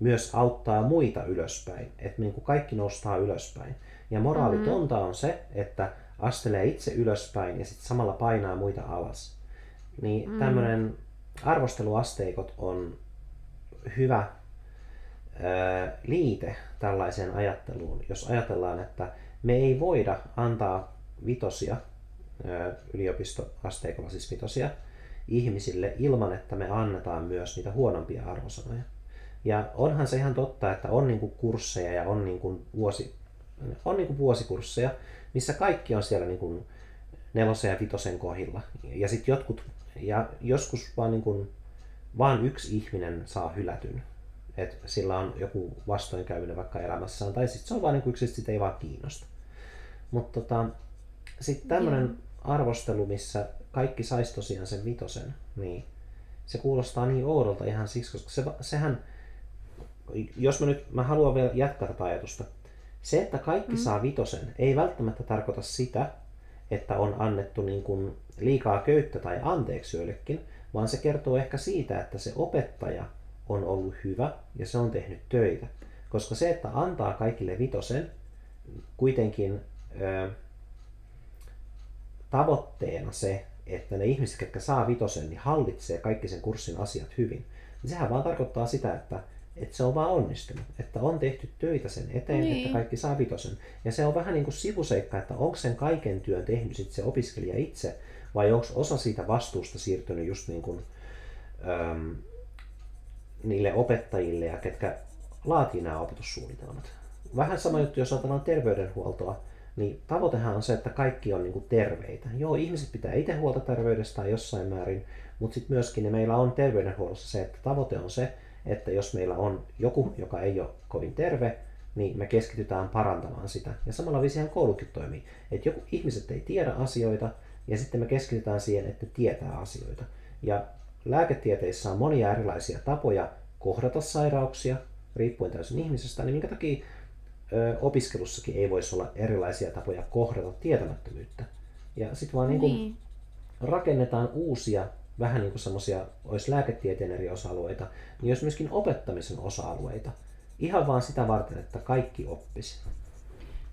myös auttaa muita ylöspäin, että niin kuin kaikki nostaa ylöspäin. Ja moraalitonta mm-hmm. on se, että astelee itse ylöspäin ja sitten samalla painaa muita alas. Niin mm. tämmöinen arvosteluasteikot on hyvä ää, liite tällaiseen ajatteluun, jos ajatellaan, että me ei voida antaa vitosia, ää, yliopistoasteikolla siis vitosia, ihmisille ilman, että me annetaan myös niitä huonompia arvosanoja. Ja onhan se ihan totta, että on niinku kursseja ja on niinku vuosi, on niinku vuosikursseja, missä kaikki on siellä niinku nelosen ja vitosen kohdilla. Ja sitten jotkut, ja joskus vaan, niinku, vaan yksi ihminen saa hylätyn. Että sillä on joku vastoinkäyminen vaikka elämässään, tai sitten se on vaan niinku yksi, että sitä ei vaan kiinnosta. Mutta tota, sitten tämmöinen arvostelu, missä kaikki saisi tosiaan sen vitosen, niin se kuulostaa niin oudolta ihan siksi, koska se, sehän, jos mä nyt, mä haluan vielä jatkaa tätä ajatusta. Se, että kaikki mm. saa vitosen, ei välttämättä tarkoita sitä, että on annettu niin kuin liikaa köyttä tai anteeksi joillekin, vaan se kertoo ehkä siitä, että se opettaja on ollut hyvä ja se on tehnyt töitä. Koska se, että antaa kaikille vitosen, kuitenkin ö, tavoitteena se, että ne ihmiset, jotka saa vitosen, niin hallitsee kaikki sen kurssin asiat hyvin. Niin sehän vaan tarkoittaa sitä, että, että se on vaan onnistunut. Että on tehty töitä sen eteen, niin. että kaikki saa vitosen. Ja se on vähän niin kuin sivuseikka, että onko sen kaiken työn tehnyt sit se opiskelija itse, vai onko osa siitä vastuusta siirtynyt just niin kuin, äm, niille opettajille, ja ketkä laatii nämä opetussuunnitelmat. Vähän sama juttu, jos ajatellaan terveydenhuoltoa, niin tavoitehan on se, että kaikki on niin kuin terveitä. Joo, ihmiset pitää itse huolta terveydestään jossain määrin, mutta sitten myöskin niin meillä on terveydenhuollossa se, että tavoite on se, että jos meillä on joku, joka ei ole kovin terve, niin me keskitytään parantamaan sitä. Ja samalla visihän koulukin toimii. Että joku ihmiset ei tiedä asioita, ja sitten me keskitytään siihen, että tietää asioita. Ja lääketieteissä on monia erilaisia tapoja kohdata sairauksia, riippuen täysin ihmisestä, niin minkä takia opiskelussakin ei voisi olla erilaisia tapoja kohdata tietämättömyyttä. Ja sitten vaan niin niin. rakennetaan uusia, vähän niin kuin semmoisia, olisi lääketieteen eri osa-alueita, niin olisi myöskin opettamisen osa-alueita. Ihan vaan sitä varten, että kaikki oppisi.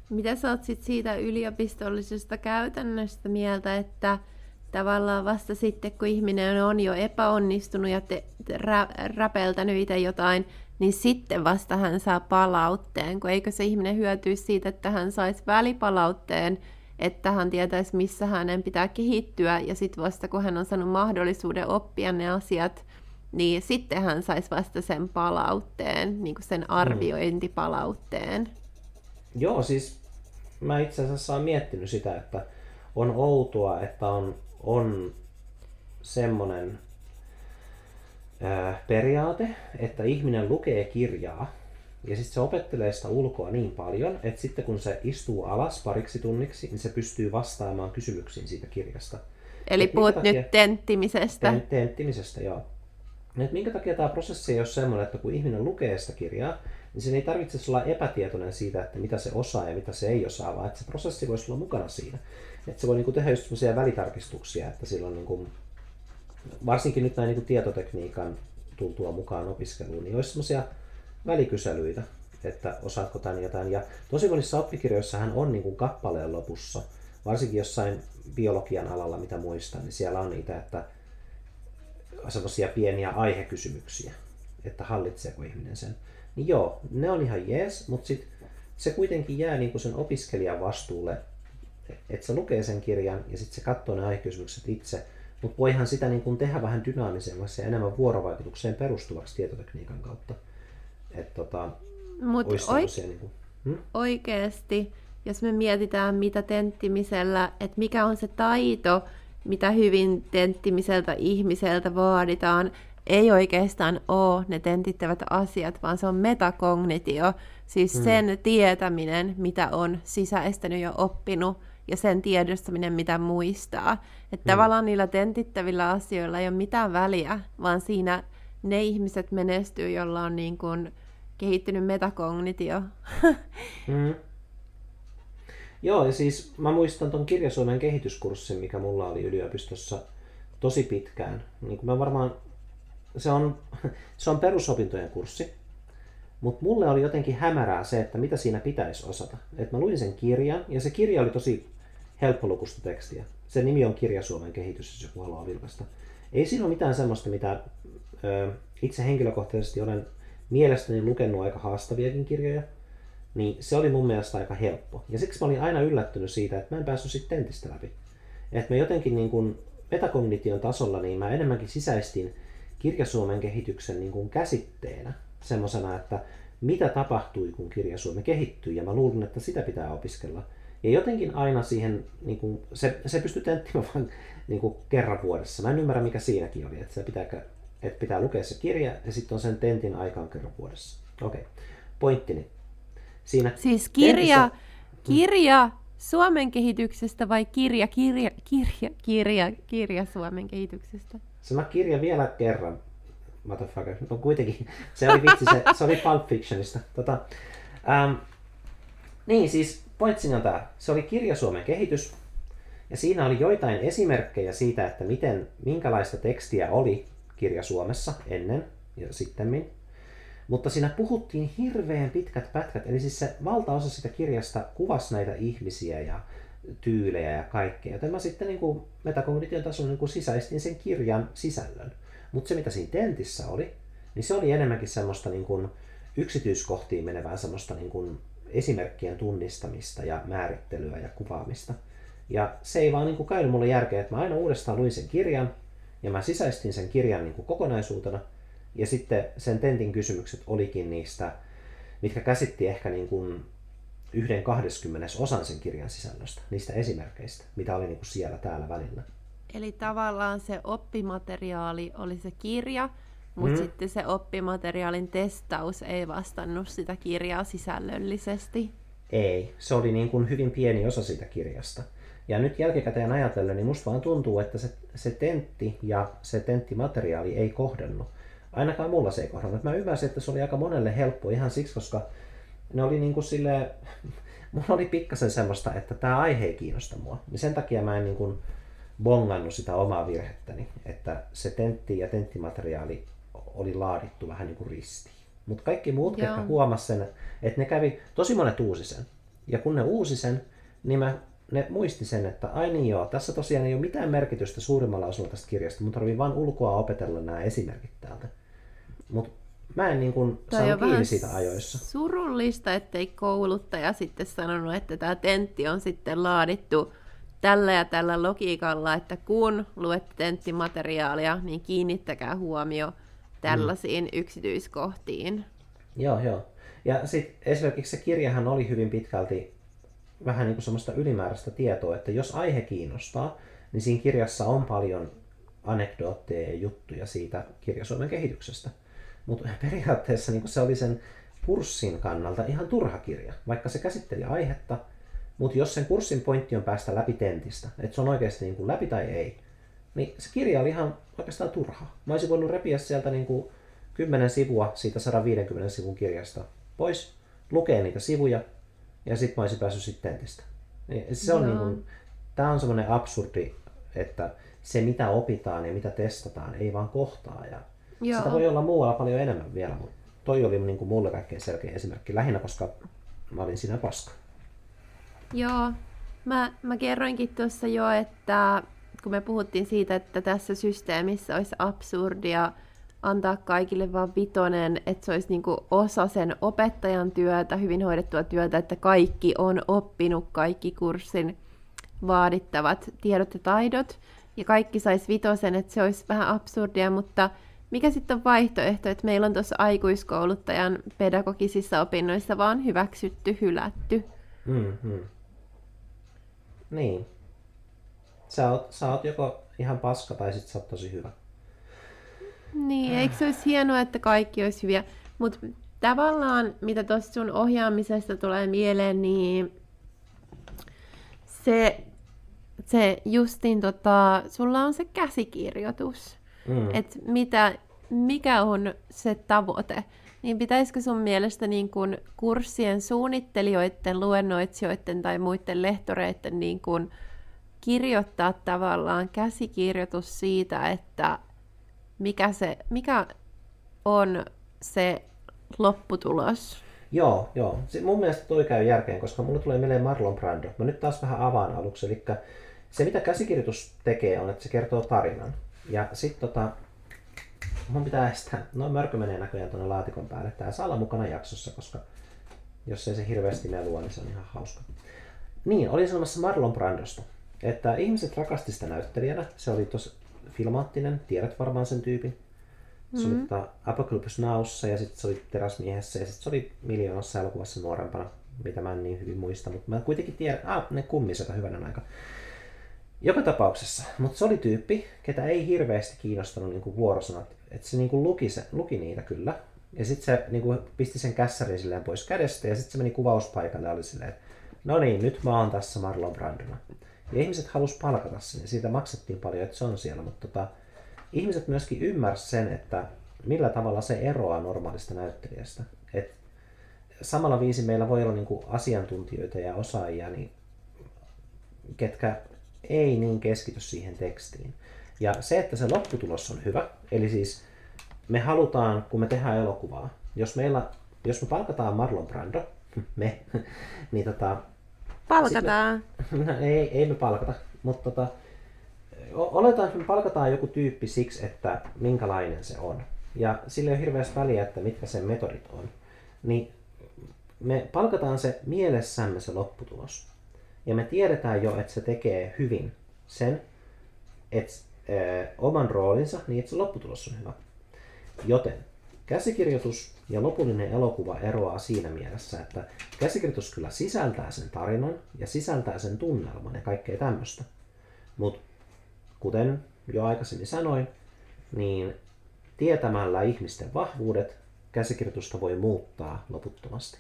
Mitä sä oot sit siitä yliopistollisesta käytännöstä mieltä, että tavallaan vasta sitten, kun ihminen on jo epäonnistunut ja te, te, rä, räpeltänyt itse jotain, niin sitten vasta hän saa palautteen, kun eikö se ihminen hyötyisi siitä, että hän saisi välipalautteen, että hän tietäisi, missä hänen pitää kehittyä, ja sitten vasta kun hän on saanut mahdollisuuden oppia ne asiat, niin sitten hän saisi vasta sen palautteen, niin kuin sen mm. arviointipalautteen. Mm. Joo, siis mä itse asiassa olen miettinyt sitä, että on outoa, että on, on semmoinen periaate, että ihminen lukee kirjaa ja sitten se opettelee sitä ulkoa niin paljon, että sitten kun se istuu alas pariksi tunniksi, niin se pystyy vastaamaan kysymyksiin siitä kirjasta. Eli Et puhut takia... nyt tenttimisestä. Tent- tenttimisestä, joo. Et minkä takia tämä prosessi ei ole sellainen, että kun ihminen lukee sitä kirjaa, niin sen ei tarvitse olla epätietoinen siitä, että mitä se osaa ja mitä se ei osaa, vaan että se prosessi voisi olla mukana siinä. Että se voi niinku tehdä just sellaisia välitarkistuksia, että silloin niinku varsinkin nyt näin niin kuin tietotekniikan tultua mukaan opiskeluun, niin olisi semmoisia välikyselyitä, että osaatko tämän ja tämän. Ja tosi monissa oppikirjoissahan on niin kuin kappaleen lopussa, varsinkin jossain biologian alalla, mitä muistan, niin siellä on niitä, että sellaisia pieniä aihekysymyksiä, että hallitseeko ihminen sen. Niin joo, ne on ihan jees, mutta sit se kuitenkin jää niin kuin sen opiskelijan vastuulle, että se lukee sen kirjan ja sitten se katsoo ne aihekysymykset itse, mutta voihan sitä niin kuin tehdä vähän dynaamisemmaksi ja enemmän vuorovaikutukseen perustuvaksi tietotekniikan kautta. Että tota, Mut oik- niin kuin, hmm? oikeasti, jos me mietitään mitä tenttimisellä, että mikä on se taito, mitä hyvin tenttimiseltä ihmiseltä vaaditaan, ei oikeastaan ole ne tentittävät asiat, vaan se on metakognitio, siis mm. sen tietäminen, mitä on sisäistänyt ja oppinut, ja sen tiedostaminen, mitä muistaa. Että mm. tavallaan niillä tentittävillä asioilla ei ole mitään väliä, vaan siinä ne ihmiset menestyy, joilla on niin kuin kehittynyt metakognitio. mm. Joo, ja siis mä muistan tuon kirjasuomen kehityskurssin, mikä mulla oli yliopistossa tosi pitkään. Niin mä varmaan, se on, se on perusopintojen kurssi, mutta mulle oli jotenkin hämärää se, että mitä siinä pitäisi osata. Et mä luin sen kirjan, ja se kirja oli tosi helppolukusta tekstiä. Se nimi on Kirja Suomen kehitys, jos joku haluaa vilkaista. Ei siinä ole mitään semmoista, mitä ö, itse henkilökohtaisesti olen mielestäni lukenut aika haastaviakin kirjoja, niin se oli mun mielestä aika helppo. Ja siksi mä olin aina yllättynyt siitä, että mä en päässyt sitten tentistä läpi. Että mä jotenkin niin kuin metakognition tasolla, niin mä enemmänkin sisäistin kirjasuomen kehityksen niin kuin käsitteenä semmoisena, että mitä tapahtui, kun kirjasuome kehittyy, ja mä luulin, että sitä pitää opiskella. Ja jotenkin aina siihen, niin kuin, se, se pystyy tenttimään vain niin kerran vuodessa. Mä en ymmärrä, mikä siinäkin oli, että, se pitää, että pitää lukea se kirja ja sitten on sen tentin aikaan kerran vuodessa. Okei, okay. pointtini. Siinä siis kirja, tentissä... kirja Suomen kehityksestä vai kirja, kirja, kirja, kirja, kirja Suomen kehityksestä? Sano kirja vielä kerran, motherfucker. No kuitenkin, se oli vitsi, se, se oli Pulp Fictionista. Tota, ähm, niin siis pointsini on tämä. Se oli kirja Suomen kehitys, ja siinä oli joitain esimerkkejä siitä, että miten, minkälaista tekstiä oli kirja Suomessa ennen ja sittemmin. Mutta siinä puhuttiin hirveän pitkät pätkät, eli siis se valtaosa sitä kirjasta kuvasi näitä ihmisiä ja tyylejä ja kaikkea. Joten mä sitten niin kuin metakognition tasolla niin kuin sisäistin sen kirjan sisällön. Mutta se mitä siinä tentissä oli, niin se oli enemmänkin semmoista niin kuin yksityiskohtiin menevää semmoista niin kuin esimerkkien tunnistamista ja määrittelyä ja kuvaamista. Ja se ei vaan niin kuin käynyt mulle järkeä, että mä aina uudestaan luin sen kirjan ja mä sisäistin sen kirjan niin kuin kokonaisuutena. Ja sitten sen tentin kysymykset olikin niistä, mitkä käsitti ehkä niin kuin yhden kahdeskymmenes osan sen kirjan sisällöstä, niistä esimerkkeistä, mitä oli niin kuin siellä täällä välillä. Eli tavallaan se oppimateriaali oli se kirja, mutta mm. sitten se oppimateriaalin testaus ei vastannut sitä kirjaa sisällöllisesti. Ei, se oli niin kuin hyvin pieni osa siitä kirjasta. Ja nyt jälkikäteen ajatellen, niin musta vaan tuntuu, että se, se tentti ja se tenttimateriaali ei kohdannut. Ainakaan mulla se ei kohdannut. Mä ymmärsin, että se oli aika monelle helppo ihan siksi, koska ne oli niin kuin sille, mulla oli pikkasen semmoista, että tämä aihe ei kiinnosta mua. Niin sen takia mä en niin kuin bongannut sitä omaa virhettäni, että se tentti ja tenttimateriaali oli laadittu vähän niin kuin ristiin. Mutta kaikki muut, Joo. ketkä huomasi sen, että ne kävi, tosi monet uusi sen. Ja kun ne uusi sen, niin mä, ne muisti sen, että ai niin joo, tässä tosiaan ei ole mitään merkitystä suurimmalla osalla tästä kirjasta, mutta tarvii vain ulkoa opetella nämä esimerkit täältä. Mutta mä en niin kuin saanut kiinni siitä ajoissa. surullista, ettei kouluttaja sitten sanonut, että tämä tentti on sitten laadittu tällä ja tällä logiikalla, että kun luette tenttimateriaalia, niin kiinnittäkää huomio tällaisiin mm. yksityiskohtiin. Joo, joo. Ja sitten esimerkiksi se kirjahan oli hyvin pitkälti vähän niin kuin semmoista ylimääräistä tietoa, että jos aihe kiinnostaa, niin siinä kirjassa on paljon anekdootteja ja juttuja siitä kirjasuomen kehityksestä. Mutta periaatteessa niin se oli sen kurssin kannalta ihan turha kirja, vaikka se käsitteli aihetta, mutta jos sen kurssin pointti on päästä läpi tentistä, että se on oikeasti niin kuin läpi tai ei, niin se kirja oli ihan oikeastaan turha. Mä olisin voinut repiä sieltä niin kuin 10 sivua siitä 150 sivun kirjasta pois, lukea niitä sivuja ja sitten mä olisin päässyt sitten tentistä. Niin se on niin kuin, tämä on semmoinen absurdi, että se mitä opitaan ja mitä testataan ei vaan kohtaa. Ja Joo. Sitä voi olla muualla paljon enemmän vielä, mutta toi oli niin kuin mulle kaikkein selkeä esimerkki. Lähinnä, koska mä olin siinä paska. Joo, mä, mä kerroinkin tuossa jo, että kun me puhuttiin siitä, että tässä systeemissä olisi absurdia antaa kaikille vaan vitonen, että se olisi niinku osa sen opettajan työtä, hyvin hoidettua työtä, että kaikki on oppinut kaikki kurssin vaadittavat tiedot ja taidot, ja kaikki saisi vitosen, että se olisi vähän absurdia, mutta mikä sitten on vaihtoehto, että meillä on tuossa aikuiskouluttajan pedagogisissa opinnoissa vaan hyväksytty, hylätty. Mm-hmm. Niin. Sä oot, sä oot joko ihan paska tai sit sä oot tosi hyvä. Niin, eikö se olisi hienoa, että kaikki olisi hyviä? Mutta tavallaan, mitä tuosta sun ohjaamisesta tulee mieleen, niin se, se justin, tota, sulla on se käsikirjoitus. Mm. Että mitä, mikä on se tavoite? Niin pitäisikö sun mielestä niin kun kurssien suunnittelijoiden, luennoitsijoiden tai muiden lehtoreiden niin kun kirjoittaa tavallaan käsikirjoitus siitä, että mikä, se, mikä on se lopputulos? Joo, joo. Se, mun mielestä toi käy järkeen, koska mulle tulee mieleen Marlon Brando. Mä nyt taas vähän avaan aluksi. Eli se, mitä käsikirjoitus tekee, on, että se kertoo tarinan. Ja sitten tota, mun pitää estää, no mörkö menee näköjään tuonne laatikon päälle. Tää saa olla mukana jaksossa, koska jos ei se hirveästi melua, niin se on ihan hauska. Niin, olin sanomassa Marlon Brandosta. Että ihmiset rakasti sitä näyttelijänä. Se oli tosi filmaattinen, tiedät varmaan sen tyypin. Se mm-hmm. oli tota Apocalypse Nowssa ja sitten se oli Teräsmiehessä ja sitten se oli miljoonassa elokuvassa nuorempana, mitä mä en niin hyvin muista, mutta mä kuitenkin tiedän, ah, ne kummiset hyvänen aika. Joka tapauksessa, mutta se oli tyyppi, ketä ei hirveästi kiinnostanut niin vuorosanat. Että se niin kuin luki, se, luki niitä kyllä. Ja sitten se niin kuin pisti sen kässärin silleen pois kädestä ja sitten se meni kuvauspaikalle ja oli silleen, että no niin, nyt mä oon tässä Marlon Brandona. Ja ihmiset halus palkata ja siitä maksettiin paljon, että se on siellä. Mutta tota, ihmiset myöskin ymmärsivät sen, että millä tavalla se eroaa normaalista näyttelijästä. Et samalla viisi meillä voi olla niinku asiantuntijoita ja osaajia, niin ketkä ei niin keskity siihen tekstiin. Ja se, että se lopputulos on hyvä, eli siis me halutaan, kun me tehdään elokuvaa, jos, meillä, jos me palkataan Marlon Brando, me, niin tota, Palkataan. Me, no, ei, ei me palkata, mutta tota, oletaan, että me palkataan joku tyyppi siksi, että minkälainen se on. Ja sillä ei ole hirveästi väliä, että mitkä sen metodit on. Niin me palkataan se mielessämme se lopputulos. Ja me tiedetään jo, että se tekee hyvin sen, että ö, oman roolinsa, niin että se lopputulos on hyvä. Joten käsikirjoitus ja lopullinen elokuva eroaa siinä mielessä, että käsikirjoitus kyllä sisältää sen tarinan ja sisältää sen tunnelman ja kaikkea tämmöistä. Mutta kuten jo aikaisemmin sanoin, niin tietämällä ihmisten vahvuudet käsikirjoitusta voi muuttaa loputtomasti.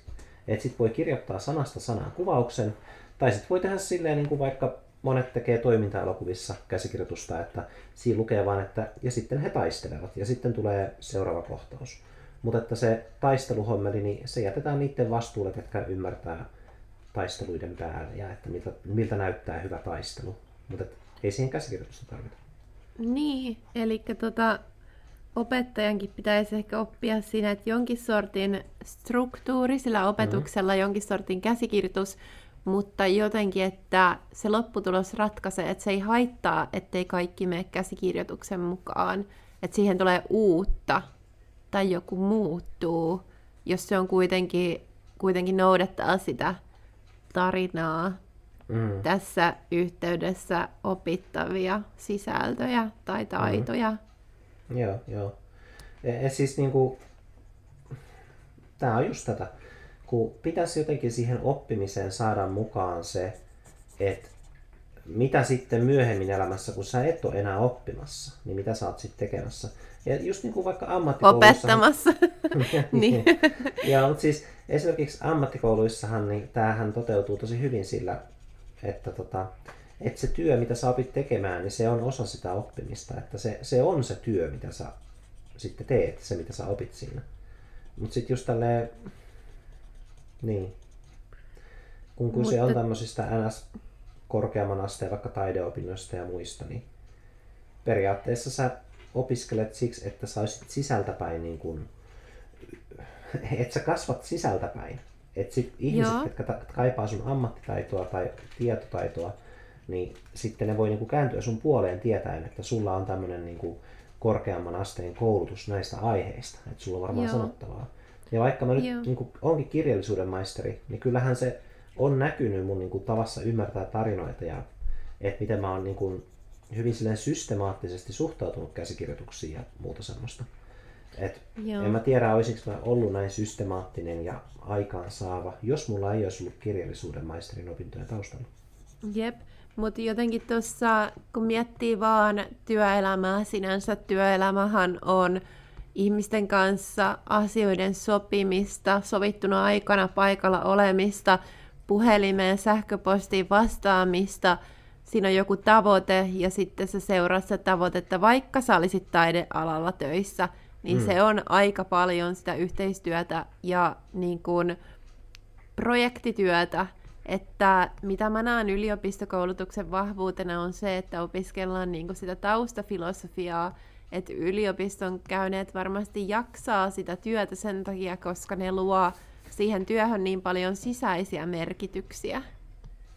Et sit voi kirjoittaa sanasta sanaan kuvauksen, tai sitten voi tehdä silleen, niin kuin vaikka monet tekee toiminta-elokuvissa käsikirjoitusta, että siinä lukee vain, että ja sitten he taistelevat, ja sitten tulee seuraava kohtaus. Mutta että se taisteluhommeli, niin se jätetään niiden vastuulle, jotka ymmärtää taisteluiden päälle ja että miltä, miltä näyttää hyvä taistelu. Mutta ei siihen käsikirjoitusta tarvita. Niin, eli tota, opettajankin pitäisi ehkä oppia siinä, että jonkin sortin struktuuri sillä opetuksella, mm-hmm. jonkin sortin käsikirjoitus, mutta jotenkin, että se lopputulos ratkaisee, että se ei haittaa, ettei kaikki mene käsikirjoituksen mukaan, että siihen tulee uutta tai joku muuttuu, jos se on kuitenkin, kuitenkin noudattaa sitä tarinaa mm. tässä yhteydessä opittavia sisältöjä tai mm. taitoja. Mm. Joo, joo. Ja, ja siis niinku, tämä on just tätä, kun pitäisi jotenkin siihen oppimiseen saada mukaan se, että mitä sitten myöhemmin elämässä, kun sä et ole enää oppimassa, niin mitä sä oot sitten tekemässä. Ja just niin kuin vaikka ammattikouluissa... Opettamassa. niin. ja, mutta siis esimerkiksi ammattikouluissahan niin tämähän toteutuu tosi hyvin sillä, että, tota, että se työ, mitä sä opit tekemään, niin se on osa sitä oppimista. Että se, se on se työ, mitä sä sitten teet, se mitä sä opit siinä. Mutta sitten just tälleen, niin, kun, kun Mutta... se on tämmöisistä NS korkeamman asteen vaikka taideopinnoista ja muista, niin periaatteessa sä opiskelet siksi, että sä olisit sisältäpäin niin kuin, että sä kasvat sisältäpäin. Että sit ihmiset, Joo. jotka kaipaa sun ammattitaitoa tai tietotaitoa, niin sitten ne voi niinku kääntyä sun puoleen tietäen, että sulla on tämmöinen niinku korkeamman asteen koulutus näistä aiheista, että sulla on varmaan Joo. sanottavaa. Ja vaikka mä nyt niinku onkin kirjallisuuden maisteri, niin kyllähän se on näkynyt mun niinku tavassa ymmärtää tarinoita ja että miten mä oon niinku hyvin systemaattisesti suhtautunut käsikirjoituksiin ja muuta semmoista. Et en mä tiedä, olisinko mä ollut näin systemaattinen ja aikaansaava, jos mulla ei olisi ollut kirjallisuuden maisterin opintoja taustalla. Jep, Mutta jotenkin tuossa, kun miettii vaan työelämää sinänsä, työelämähän on ihmisten kanssa asioiden sopimista, sovittuna aikana paikalla olemista, puhelimeen, sähköpostiin vastaamista, siinä on joku tavoite ja sitten sä seuraat sitä tavoitetta, vaikka sä olisit taidealalla töissä, niin mm. se on aika paljon sitä yhteistyötä ja niin kuin projektityötä, että mitä mä näen yliopistokoulutuksen vahvuutena on se, että opiskellaan niin kuin sitä taustafilosofiaa, että yliopiston käyneet varmasti jaksaa sitä työtä sen takia, koska ne luo siihen työhön niin paljon sisäisiä merkityksiä.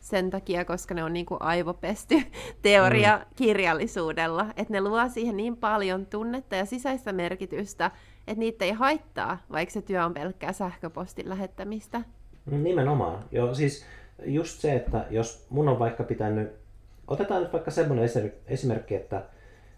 Sen takia, koska ne on niin kuin aivopesty teoria mm. kirjallisuudella. Että ne luo siihen niin paljon tunnetta ja sisäistä merkitystä, että niitä ei haittaa, vaikka se työ on pelkkää sähköpostin lähettämistä. Nimenomaan. Joo, siis just se, että jos mun on vaikka pitänyt, otetaan nyt vaikka semmoinen esimerkki, että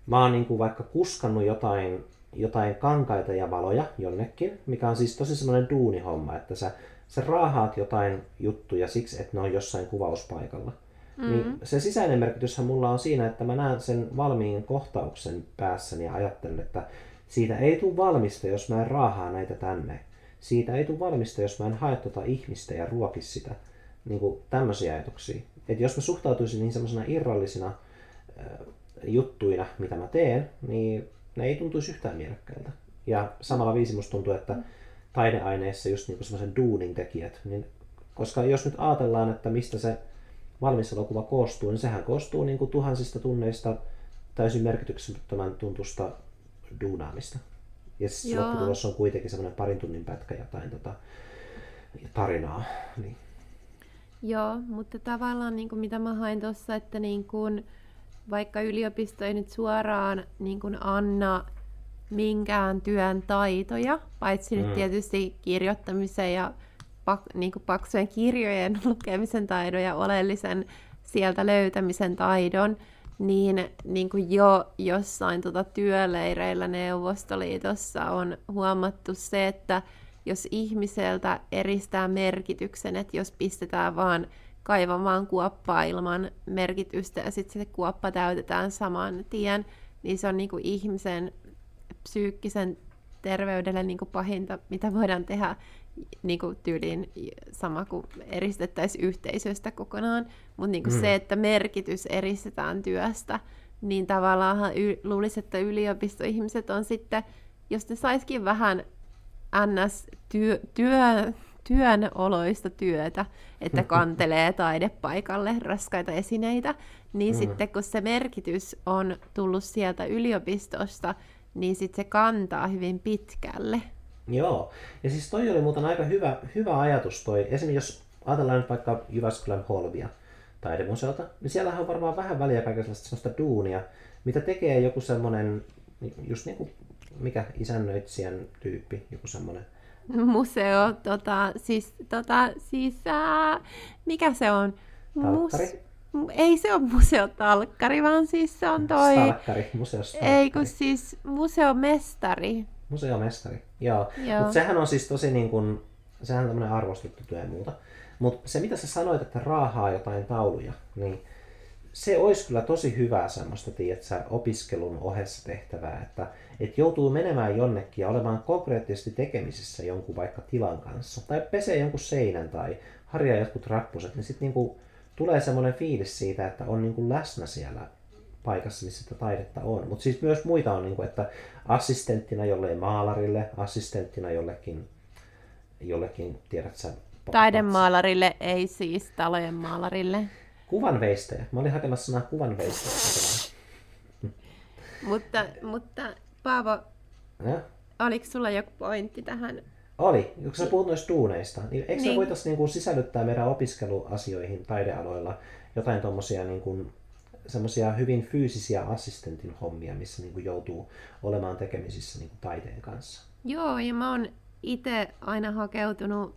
mä oon niin kuin vaikka kuskannut jotain, jotain kankaita ja valoja jonnekin, mikä on siis tosi semmoinen duunihomma, että sä, sä raahaat jotain juttuja siksi, että ne on jossain kuvauspaikalla. Mm. Niin se sisäinen merkityshän mulla on siinä, että mä näen sen valmiin kohtauksen päässäni ja ajattelen, että siitä ei tule valmista, jos mä en raahaa näitä tänne. Siitä ei tule valmista, jos mä en hae tuota ihmistä ja ruokis sitä. Niin kuin tämmöisiä ajatuksia. Että jos mä suhtautuisin niin semmoisena irrallisina juttuina, mitä mä teen, niin ne ei tuntuisi yhtään mielekkäiltä. Ja samalla viisi musta tuntuu, että taideaineissa just niin semmoisen duunin tekijät, niin koska jos nyt ajatellaan, että mistä se valmis elokuva koostuu, niin sehän koostuu niin kuin tuhansista tunneista täysin merkityksettömän tuntusta duunaamista. Ja siis lopputulos on kuitenkin semmoinen parin tunnin pätkä jotain tota, tarinaa. Niin. Joo, mutta tavallaan niin kuin mitä mä hain tuossa, että niin kuin, vaikka yliopisto ei nyt suoraan niin kuin anna minkään työn taitoja, paitsi mm. nyt tietysti kirjoittamisen ja pak, niin kuin paksujen kirjojen lukemisen taidon ja oleellisen sieltä löytämisen taidon, niin, niin kuin jo jossain tuota työleireillä Neuvostoliitossa on huomattu se, että jos ihmiseltä eristää merkityksen, että jos pistetään vaan kaivamaan kuoppaa ilman merkitystä ja sitten se kuoppa täytetään saman tien, niin se on niin kuin ihmisen psyykkisen terveydelle niin kuin pahinta, mitä voidaan tehdä niin kuin tyyliin sama kuin eristettäisiin yhteisöstä kokonaan, mutta niin kuin mm. se, että merkitys eristetään työstä, niin tavallaan y- luulisi, että yliopistoihmiset on sitten, jos ne saisikin vähän ns. Työ, työ, työn oloista työtä, että kantelee taidepaikalle raskaita esineitä, niin mm. sitten kun se merkitys on tullut sieltä yliopistosta, niin sitten se kantaa hyvin pitkälle. Joo, ja siis toi oli muuten aika hyvä, hyvä ajatus toi. Esimerkiksi jos ajatellaan nyt vaikka Jyväskylän Holvia taidemuseota, niin siellähän on varmaan vähän väliä kaikenlaista sellaista duunia, mitä tekee joku semmoinen, just niin kuin mikä isännöitsijän tyyppi, joku semmoinen museo, tota, siis, tota, siis ää, mikä se on? Talkkari? Mus, ei se ole museotalkkari, vaan siis se on toi... Stalkkari, museostalkkari. Ei kun siis museomestari. Museomestari, joo. joo. Mutta sehän on siis tosi niin kuin, sehän on tämmöinen arvostettu työ ja muuta. Mutta se mitä sä sanoit, että raahaa jotain tauluja, niin se olisi kyllä tosi hyvää semmoista, tiedätkö, opiskelun ohessa tehtävää, että, että joutuu menemään jonnekin ja olemaan konkreettisesti tekemisissä jonkun vaikka tilan kanssa, tai pesee jonkun seinän tai harjaa jotkut rappuset, niin sitten niinku tulee semmoinen fiilis siitä, että on niinku läsnä siellä paikassa, missä sitä taidetta on. Mutta siis myös muita on, niinku, että assistenttina jollein maalarille, assistenttina jollekin, jollekin tiedätkö Taidemaalarille, ei siis talojen maalarille. Kuvanveistäjä. Mä olin hakemassa sanaa kuvanveistäjä. mutta, mutta Paavo, ja? oliko sulla joku pointti tähän? Oli. Kun sä puhut noista duuneista, niin eikö niin. voitaisiin niin kuin sisällyttää meidän opiskeluasioihin taidealoilla jotain tuommoisia niin kuin, semmoisia hyvin fyysisiä assistentin hommia, missä niin kuin joutuu olemaan tekemisissä niin kuin taiteen kanssa? Joo, ja mä oon itse aina hakeutunut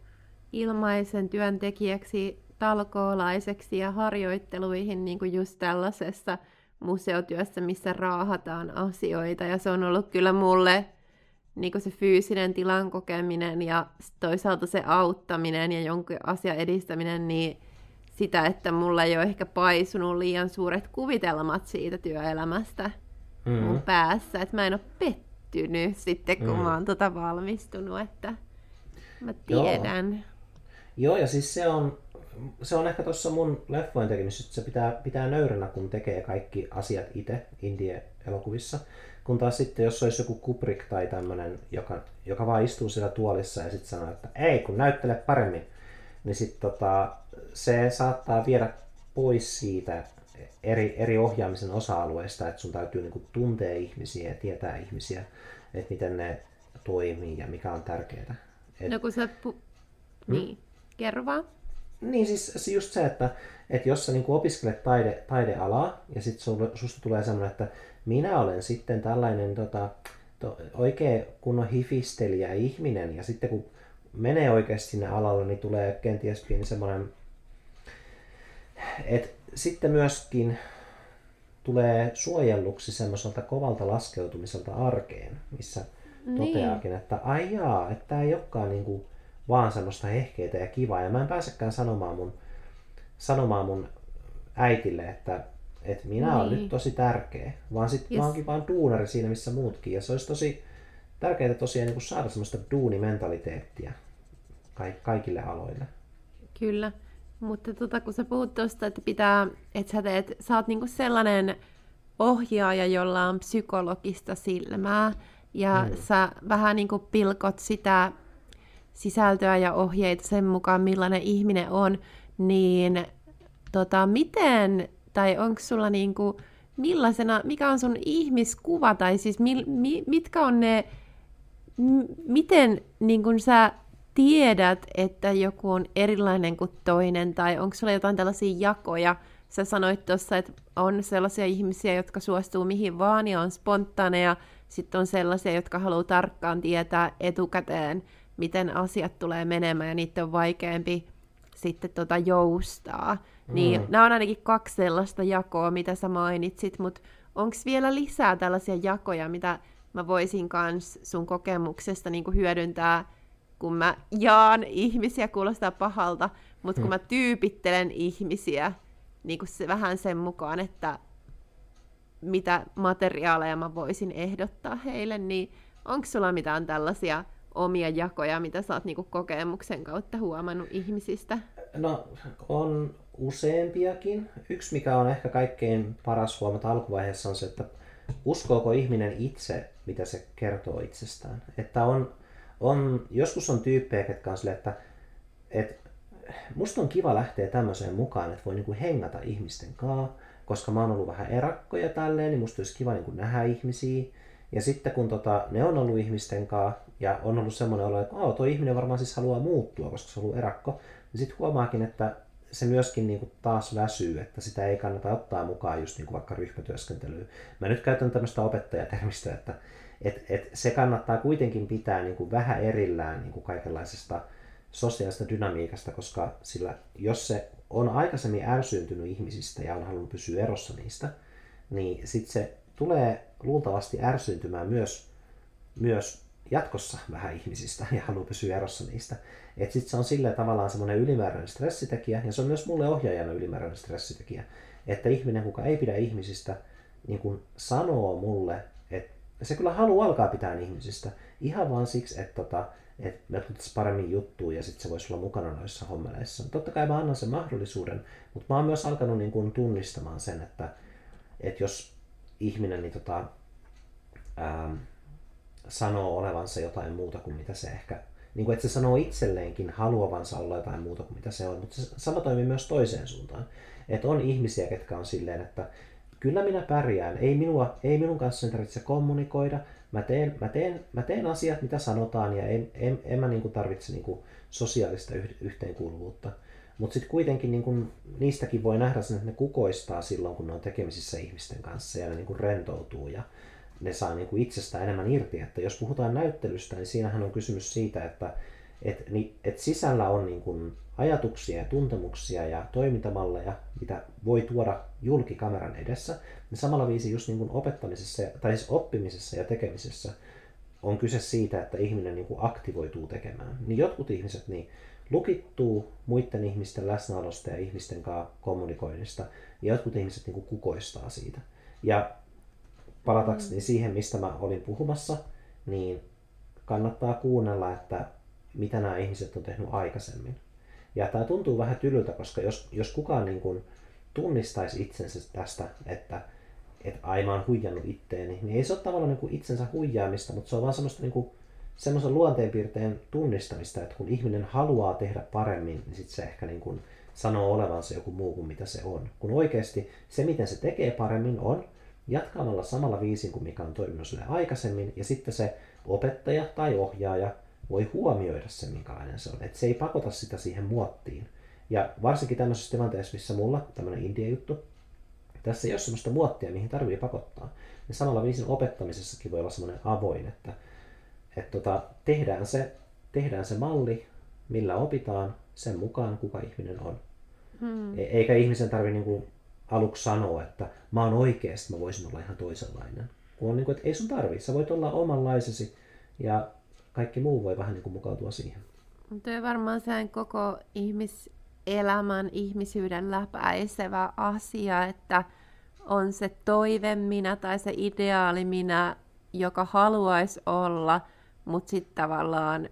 ilmaisen työntekijäksi talkoolaiseksi ja harjoitteluihin niin kuin just tällaisessa museotyössä, missä raahataan asioita. Ja se on ollut kyllä mulle niin se fyysinen tilan kokeminen ja toisaalta se auttaminen ja jonkun asian edistäminen, niin sitä, että mulla ei ole ehkä paisunut liian suuret kuvitelmat siitä työelämästä mm. mun päässä. Että mä en ole pettynyt sitten, kun mm. mä oon tota valmistunut, että mä tiedän. Joo. Joo, ja siis se on, se on ehkä tuossa mun leffojen tekemisessä, että se pitää, pitää nöyränä, kun tekee kaikki asiat itse indie-elokuvissa. Kun taas sitten, jos olisi joku Kubrick tai tämmöinen, joka, joka vaan istuu siellä tuolissa ja sitten sanoo, että ei, kun näyttele paremmin, niin sitten tota, se saattaa viedä pois siitä eri, eri ohjaamisen osa-alueista, että sun täytyy niinku tuntea ihmisiä ja tietää ihmisiä, että miten ne toimii ja mikä on tärkeää. Et... No kun sä... Pu... Hmm? Niin, kerro vaan. Niin siis just se, että, että jos sä niin opiskelet taide, taidealaa ja sitten susta tulee semmoinen, että minä olen sitten tällainen tota, to, oikein kunnon hifistelijä ihminen ja sitten kun menee oikeasti sinne alalle, niin tulee kenties pieni semmoinen, että sitten myöskin tulee suojelluksi semmoiselta kovalta laskeutumiselta arkeen, missä niin. toteakin, että ai jaa, että tämä ei olekaan niin kuin vaan semmoista hehkeitä ja kivaa. Ja mä en pääsekään sanomaan mun, sanomaan mun äitille, että, että minä niin. olen nyt tosi tärkeä, vaan sitten yes. mä oonkin vaan duunari siinä, missä muutkin. Ja se olisi tosi tärkeää tosiaan niin kuin saada semmoista duunimentaliteettia kaikille aloille. Kyllä, mutta tota, kun sä puhut tuosta, että pitää, että sä, teet, sä oot niinku sellainen ohjaaja, jolla on psykologista silmää, ja mm. sä vähän niin kuin pilkot sitä sisältöä ja ohjeita sen mukaan, millainen ihminen on, niin tota, miten, tai onko sulla niin kuin, millaisena, mikä on sun ihmiskuva, tai siis mi, mi, mitkä on ne, m, miten niin kuin sä tiedät, että joku on erilainen kuin toinen, tai onko sulla jotain tällaisia jakoja, sä sanoit tuossa, että on sellaisia ihmisiä, jotka suostuu mihin vaan ja on spontaaneja, sitten on sellaisia, jotka haluaa tarkkaan tietää etukäteen, miten asiat tulee menemään ja niitä on vaikeampi sitten tota joustaa. Mm. Niin nämä on ainakin kaksi sellaista jakoa, mitä sä mainitsit, mutta onko vielä lisää tällaisia jakoja, mitä mä voisin kans sun kokemuksesta niin hyödyntää, kun mä jaan ihmisiä, kuulostaa pahalta, mutta kun mm. mä tyypittelen ihmisiä niin kuin se, vähän sen mukaan, että mitä materiaaleja mä voisin ehdottaa heille, niin onko sulla mitään tällaisia omia jakoja, mitä sä oot niinku kokemuksen kautta huomannut ihmisistä? No, on useampiakin. Yksi, mikä on ehkä kaikkein paras huomata alkuvaiheessa, on se, että uskooko ihminen itse, mitä se kertoo itsestään. Että on, on, joskus on tyyppejä, jotka on sille, että, että musta on kiva lähteä tämmöiseen mukaan, että voi niinku hengata ihmisten kanssa, koska mä oon ollut vähän erakkoja tälleen, niin musta olisi kiva niinku nähdä ihmisiä. Ja sitten kun tota, ne on ollut ihmisten kanssa ja on ollut semmoinen olo, että oh, tuo ihminen varmaan siis haluaa muuttua, koska se on ollut erakko, niin sitten huomaakin, että se myöskin niin kuin taas väsyy, että sitä ei kannata ottaa mukaan just niin kuin vaikka ryhmätyöskentelyyn. Mä nyt käytän tämmöistä opettajatermistä, että et, et se kannattaa kuitenkin pitää niin kuin vähän erillään niin kuin kaikenlaisesta sosiaalista dynamiikasta, koska sillä jos se on aikaisemmin ärsyyntynyt ihmisistä ja on halunnut pysyä erossa niistä, niin sitten se tulee luultavasti ärsyyntymään myös, myös jatkossa vähän ihmisistä ja haluaa pysyä erossa niistä. Että sitten se on sillä tavallaan semmoinen ylimääräinen stressitekijä, ja se on myös mulle ohjaajana ylimääräinen stressitekijä, että ihminen, kuka ei pidä ihmisistä, niin kun sanoo mulle, että se kyllä haluaa alkaa pitää ihmisistä, ihan vaan siksi, että, tota, että me tulisi paremmin juttuun ja sitten se voisi olla mukana noissa hommeleissa. Totta kai mä annan sen mahdollisuuden, mutta mä oon myös alkanut niin kun tunnistamaan sen, että, että jos ihminen niin tota, ää, sanoo olevansa jotain muuta kuin mitä se ehkä, niin kuin, että se sanoo itselleenkin haluavansa olla jotain muuta kuin mitä se on, mutta se sama toimii myös toiseen suuntaan. Että on ihmisiä, ketkä on silleen, että kyllä minä pärjään, ei, minua, ei minun kanssa tarvitse kommunikoida, mä teen, mä, teen, mä teen asiat, mitä sanotaan, ja en, en, en mä niin kuin tarvitse niin kuin sosiaalista yhteenkuuluvuutta. Mutta sitten kuitenkin niin kun, niistäkin voi nähdä sen, että ne kukoistaa silloin, kun ne on tekemisissä ihmisten kanssa ja ne niin kun rentoutuu ja ne saa niin kuin itsestään enemmän irti. Että jos puhutaan näyttelystä, niin siinähän on kysymys siitä, että et, niin, et sisällä on niin kuin ajatuksia ja tuntemuksia ja toimintamalleja, mitä voi tuoda julki kameran edessä. Niin samalla viisi just niin kuin opettamisessa, tai siis oppimisessa ja tekemisessä on kyse siitä, että ihminen niin kuin aktivoituu tekemään. Niin jotkut ihmiset niin lukittuu muiden ihmisten läsnäolosta ja ihmisten kanssa kommunikoinnista. Ja jotkut ihmiset niin kuin kukoistaa siitä. Ja palatakseni mm. siihen, mistä mä olin puhumassa, niin kannattaa kuunnella, että mitä nämä ihmiset on tehnyt aikaisemmin. Ja tämä tuntuu vähän tylyltä, koska jos, jos kukaan niin kuin tunnistaisi itsensä tästä, että, että ai mä oon huijannut itteeni, niin ei se ole tavallaan niin kuin itsensä huijaamista, mutta se on vaan semmoista niin kuin, semmoisen luonteenpiirteen tunnistamista, että kun ihminen haluaa tehdä paremmin, niin sitten se ehkä niin kuin sanoo olevansa joku muu kuin mitä se on. Kun oikeasti se, miten se tekee paremmin, on jatkamalla samalla viisin kuin mikä on toiminut sille aikaisemmin, ja sitten se opettaja tai ohjaaja voi huomioida sen, minkälainen se on. Että se ei pakota sitä siihen muottiin. Ja varsinkin tämmöisessä tilanteessa, missä mulla tämmöinen India-juttu, tässä ei ole semmoista muottia, mihin tarvii pakottaa. Ja samalla viisin opettamisessakin voi olla semmoinen avoin, että, että tota, tehdään, se, tehdään se malli, millä opitaan sen mukaan, kuka ihminen on. Hmm. E- eikä ihmisen tarvitse niinku aluksi sanoa, että mä oon oikeasti, mä voisin olla ihan toisenlainen. Kun on niin kuin, että ei sun tarvii, sä voit olla omanlaisesi ja kaikki muu voi vähän niin kuin mukautua siihen. Tuo varmaan sen koko ihmiselämän, ihmisyyden läpäisevä asia, että on se toive minä tai se ideaali minä, joka haluaisi olla, mutta sitten tavallaan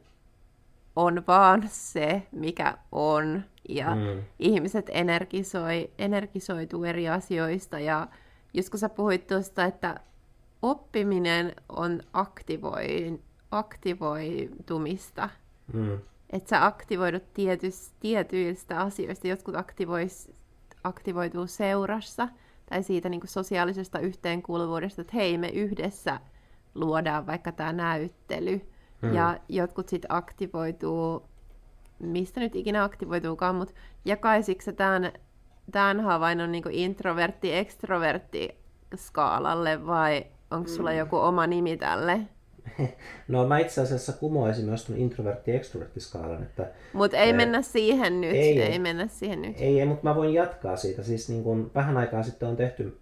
on vaan se, mikä on. Ja mm. ihmiset energisoi, energisoituu eri asioista. Ja just kun sä puhuit tuosta, että oppiminen on aktivoi, aktivoitumista. Mm. Että sä aktivoidut tietys, tietyistä asioista. Jotkut aktivois, aktivoituu seurassa tai siitä niin sosiaalisesta yhteenkuuluvuudesta, että hei, me yhdessä luodaan vaikka tämä näyttely. Mm. Ja jotkut sitten aktivoituu, mistä nyt ikinä aktivoituukaan, mutta jakaisitko tämän, tämän havainnon niin introvertti-extrovertti skaalalle vai onko sulla mm. joku oma nimi tälle? No mä itse asiassa kumoisin myös tuon introvertti-extrovertti-skaalan. Että, mutta ei mennä siihen nyt. Ei, ei mennä siihen nyt. Ei, ei mutta mä voin jatkaa siitä. Siis niin kun vähän aikaa sitten on tehty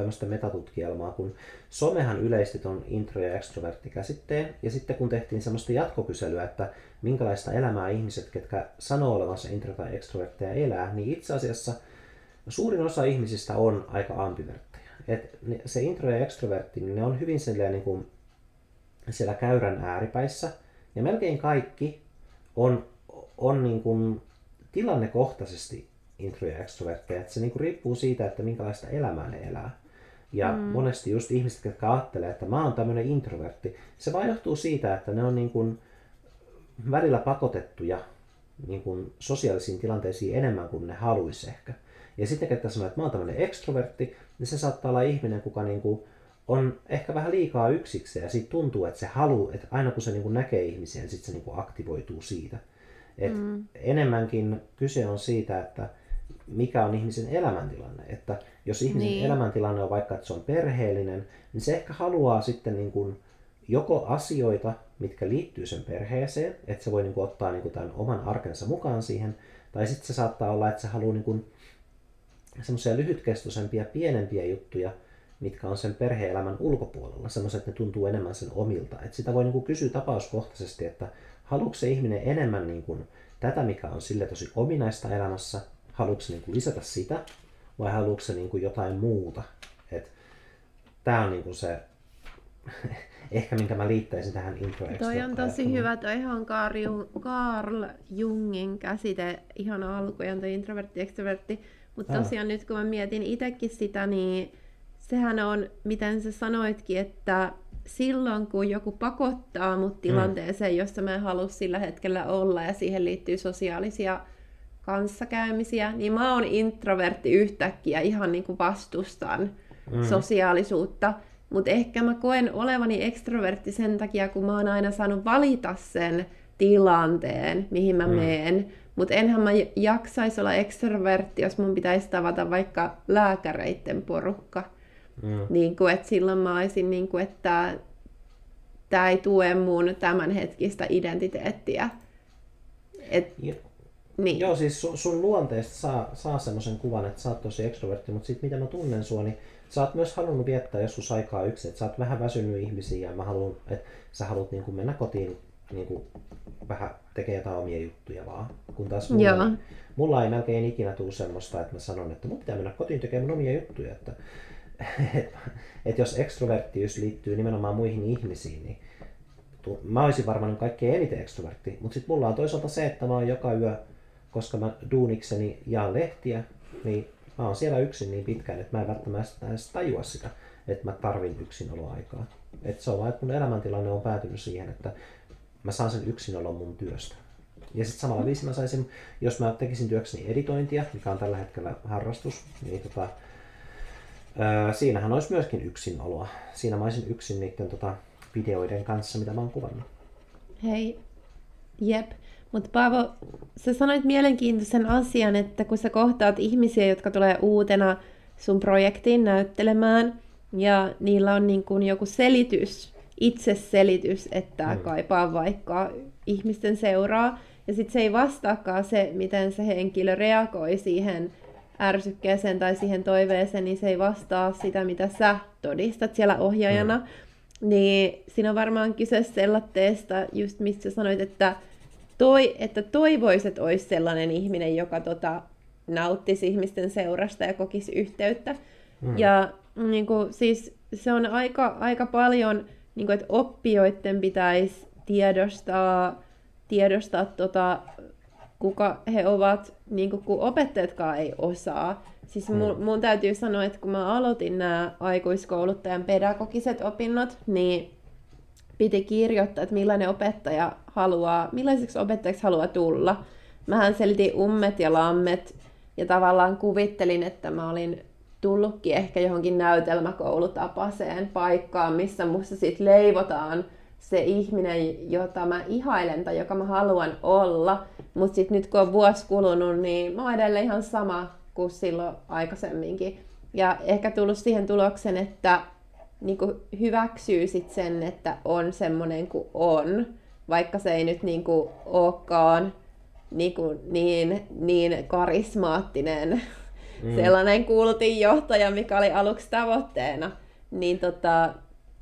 tämmöistä metatutkielmaa, kun somehan yleisti tuon intro- ja extrovertti-käsitteen, ja sitten kun tehtiin semmoista jatkokyselyä, että minkälaista elämää ihmiset, ketkä sanoo olevansa intro- tai extrovertteja elää, niin itse asiassa suurin osa ihmisistä on aika ambiverttejä. Et se intro ja extrovertti, niin ne on hyvin niin kuin siellä käyrän ääripäissä, ja melkein kaikki on, on niin kuin tilannekohtaisesti intro- ja extrovertteja. Että se niin kuin riippuu siitä, että minkälaista elämää ne elää. Ja mm. monesti just ihmiset, jotka ajattelee, että mä oon tämmöinen introvertti, se vaan johtuu siitä, että ne on niin kuin välillä pakotettuja niin kuin sosiaalisiin tilanteisiin enemmän kuin ne haluaisi ehkä. Ja sitten, että sanoo, että mä oon tämmöinen extrovertti, niin se saattaa olla ihminen, kuka niin kuin on ehkä vähän liikaa yksiksi ja siitä tuntuu, että se halu, että aina kun se niin kuin näkee ihmisiä, niin sitten se niin kuin aktivoituu siitä. Et mm. Enemmänkin kyse on siitä, että mikä on ihmisen elämäntilanne. Että jos ihmisen niin. elämäntilanne on vaikka, että se on perheellinen, niin se ehkä haluaa sitten niin kuin joko asioita, mitkä liittyy sen perheeseen, että se voi niin kuin ottaa niin kuin tämän oman arkensa mukaan siihen, tai sitten se saattaa olla, että se haluaa niin kuin semmoisia lyhytkestoisempia, pienempiä juttuja, mitkä on sen perheelämän ulkopuolella, semmoiset, että ne tuntuu enemmän sen omilta. Et sitä voi niin kuin kysyä tapauskohtaisesti, että haluatko se ihminen enemmän niin kuin tätä, mikä on sille tosi ominaista elämässä, haluatko niin kuin lisätä sitä, vai haluatko se niin kuin jotain muuta. Tämä on niin kuin se, ehkä minkä mä liittäisin tähän intro Toi on tosi hyvä, toi on Carl, Carl Jungin käsite ihan alkujen, toi introvertti, extrovertti. Mutta tosiaan nyt kun mä mietin itsekin sitä, niin sehän on, miten sä sanoitkin, että silloin kun joku pakottaa mut mm. tilanteeseen, mm. jossa mä en halua sillä hetkellä olla ja siihen liittyy sosiaalisia kanssakäymisiä, niin mä oon introvertti yhtäkkiä, ihan niin kuin vastustan mm. sosiaalisuutta. Mutta ehkä mä koen olevani ekstrovertti sen takia, kun mä oon aina saanut valita sen tilanteen, mihin mä mm. meen. Mutta enhän mä jaksaisi olla ekstrovertti, jos mun pitäisi tavata vaikka lääkäreiden porukka. Mm. Niin kuin, että silloin mä olisin, niin kuin, että tämä ei tue mun tämänhetkistä identiteettiä. Et, jo. Niin. Joo, siis sun, sun luonteesta saa, saa semmoisen kuvan, että sä oot tosi ekstrovertti, mutta sitten mitä mä tunnen sua, niin sä oot myös halunnut viettää joskus aikaa yksin, että sä oot vähän väsynyt ihmisiä ja mä haluan, että sä haluat niin kuin mennä kotiin niin kuin, vähän tekee jotain omia juttuja vaan. Kun taas mulla, Joo. mulla ei melkein ikinä tule semmoista, että mä sanon, että mun pitää mennä kotiin tekemään omia juttuja. Että, et, et jos ekstroverttius liittyy nimenomaan muihin ihmisiin, niin mä olisin varmaan kaikkein eniten ekstrovertti, mutta sitten mulla on toisaalta se, että mä oon joka yö, koska mä duunikseni jaan lehtiä, niin mä oon siellä yksin niin pitkään, että mä en välttämättä edes tajua sitä, että mä tarvin yksinoloaikaa. Et se on vaan, että mun elämäntilanne on päätynyt siihen, että mä saan sen yksinolon mun työstä. Ja sitten samalla viisi mä saisin, jos mä tekisin työkseni editointia, mikä on tällä hetkellä harrastus, niin tota, öö, siinähän olisi myöskin yksinoloa. Siinä mä olisin yksin niiden tota, videoiden kanssa, mitä mä oon kuvannut. Hei, jep. Mutta Paavo, sä sanoit mielenkiintoisen asian, että kun sä kohtaat ihmisiä, jotka tulee uutena sun projektiin näyttelemään, ja niillä on niin kuin joku selitys, itseselitys, että mm. kaipaa vaikka ihmisten seuraa, ja sitten se ei vastaakaan se, miten se henkilö reagoi siihen ärsykkeeseen tai siihen toiveeseen, niin se ei vastaa sitä, mitä sä todistat siellä ohjaajana. Mm. Niin siinä on varmaan kyse sellaisesta, just mistä sanoit, että, toi, että toivoisit, että olisi sellainen ihminen, joka tota, nauttisi ihmisten seurasta ja kokisi yhteyttä. Mm. Ja niin kuin, siis se on aika, aika paljon, niin kuin, että oppijoiden pitäisi tiedostaa, tiedostaa tota, kuka he ovat, niin kuin, kun opettajatkaan ei osaa. Siis mun, mm. mun täytyy sanoa, että kun mä aloitin nämä aikuiskouluttajan pedagogiset opinnot, niin piti kirjoittaa, että millainen opettaja haluaa, millaiseksi opettajaksi haluaa tulla. Mähän selitin ummet ja lammet ja tavallaan kuvittelin, että mä olin tullutkin ehkä johonkin näytelmäkoulutapaiseen paikkaan, missä musta sitten leivotaan se ihminen, jota mä ihailen tai joka mä haluan olla. Mutta sitten nyt kun on vuosi kulunut, niin mä oon edelleen ihan sama kuin silloin aikaisemminkin. Ja ehkä tullut siihen tulokseen, että niin kuin hyväksyy sit sen, että on semmoinen kuin on, vaikka se ei nyt niin kuin olekaan niin, kuin niin, niin karismaattinen mm. sellainen kuultiin johtaja, mikä oli aluksi tavoitteena. Niin tota,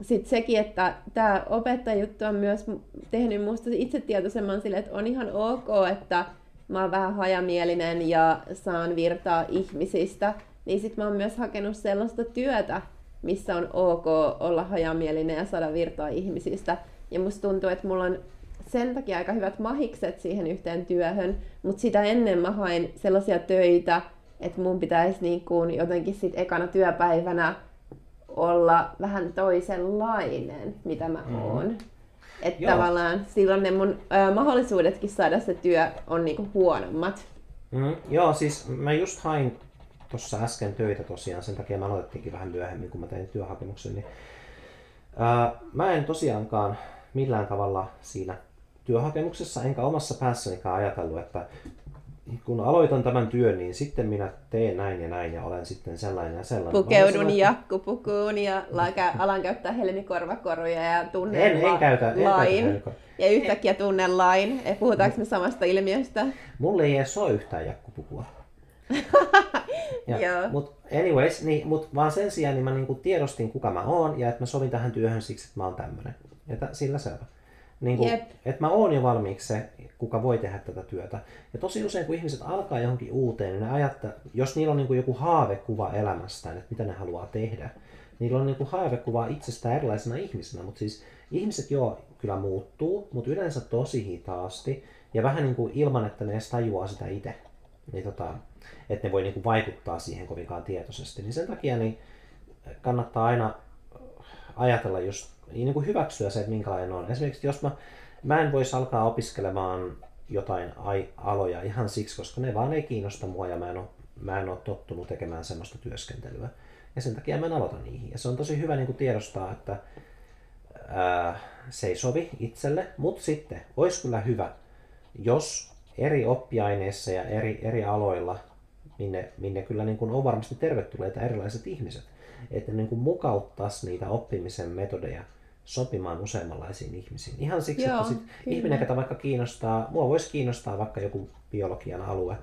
sitten sekin, että tämä opettajuttu on myös tehnyt minusta itsetietoisemman sille, että on ihan ok, että mä oon vähän hajamielinen ja saan virtaa ihmisistä, niin sitten mä oon myös hakenut sellaista työtä, missä on ok olla hajamielinen ja saada virtaa ihmisistä. Ja musta tuntuu, että mulla on sen takia aika hyvät mahikset siihen yhteen työhön, mutta sitä ennen mä hain sellaisia töitä, että mun pitäisi niin kuin jotenkin sit ekana työpäivänä olla vähän toisenlainen, mitä mä mm-hmm. oon. Että Joo. tavallaan silloin ne mun ö, mahdollisuudetkin saada se työ on niinku huonommat. Mm, joo, siis mä just hain tuossa äsken töitä tosiaan, sen takia mä aloitettiinkin vähän myöhemmin, kun mä tein työhakemuksen. Niin, ää, mä en tosiaankaan millään tavalla siinä työhakemuksessa enkä omassa päässänikään ajatellut, että kun aloitan tämän työn, niin sitten minä teen näin ja näin ja olen sitten sellainen ja sellainen. Pukeudun jakkupukuun ja alan käyttää helmikorvakoruja ja tunnen en, en käytä, en lain. Käytä ja yhtäkkiä tunnen lain. Puhutaanko me samasta ilmiöstä? Mulle ei edes ole yhtään jakkupukua. Ja, mut anyways, niin, mut vaan sen sijaan niin mä niinku tiedostin kuka mä oon ja että mä sovin tähän työhön siksi, että mä oon tämmönen. Ja t- sillä se on. Niin kuin, että mä oon jo valmiiksi se, kuka voi tehdä tätä työtä. Ja tosi usein, kun ihmiset alkaa johonkin uuteen, niin ne ajattaa, jos niillä on niin kuin joku haavekuva elämästään, että mitä ne haluaa tehdä, niillä on niin kuin haavekuva itsestään erilaisena ihmisenä. Mutta siis ihmiset joo kyllä muuttuu, mutta yleensä tosi hitaasti ja vähän niin kuin ilman, että ne edes tajuaa sitä itse. Niin tota, että ne voi niin kuin vaikuttaa siihen kovinkaan tietoisesti. Niin sen takia niin kannattaa aina ajatella just niin kuin hyväksyä se, että minkälainen on. Esimerkiksi jos mä, mä en voisi alkaa opiskelemaan jotain aloja ihan siksi, koska ne vaan ei kiinnosta mua ja mä en ole, mä en ole tottunut tekemään semmoista työskentelyä. Ja sen takia mä en aloita niihin. Ja se on tosi hyvä niin kuin tiedostaa, että ää, se ei sovi itselle, mutta sitten olisi kyllä hyvä, jos eri oppiaineissa ja eri, eri aloilla, minne, minne kyllä niin kuin on varmasti tervetulleita erilaiset ihmiset, että niin kuin mukauttaisi niitä oppimisen metodeja sopimaan useammanlaisiin ihmisiin. Ihan siksi, Joo, että sit ihminen, joka vaikka kiinnostaa, mua voisi kiinnostaa vaikka joku biologian alue,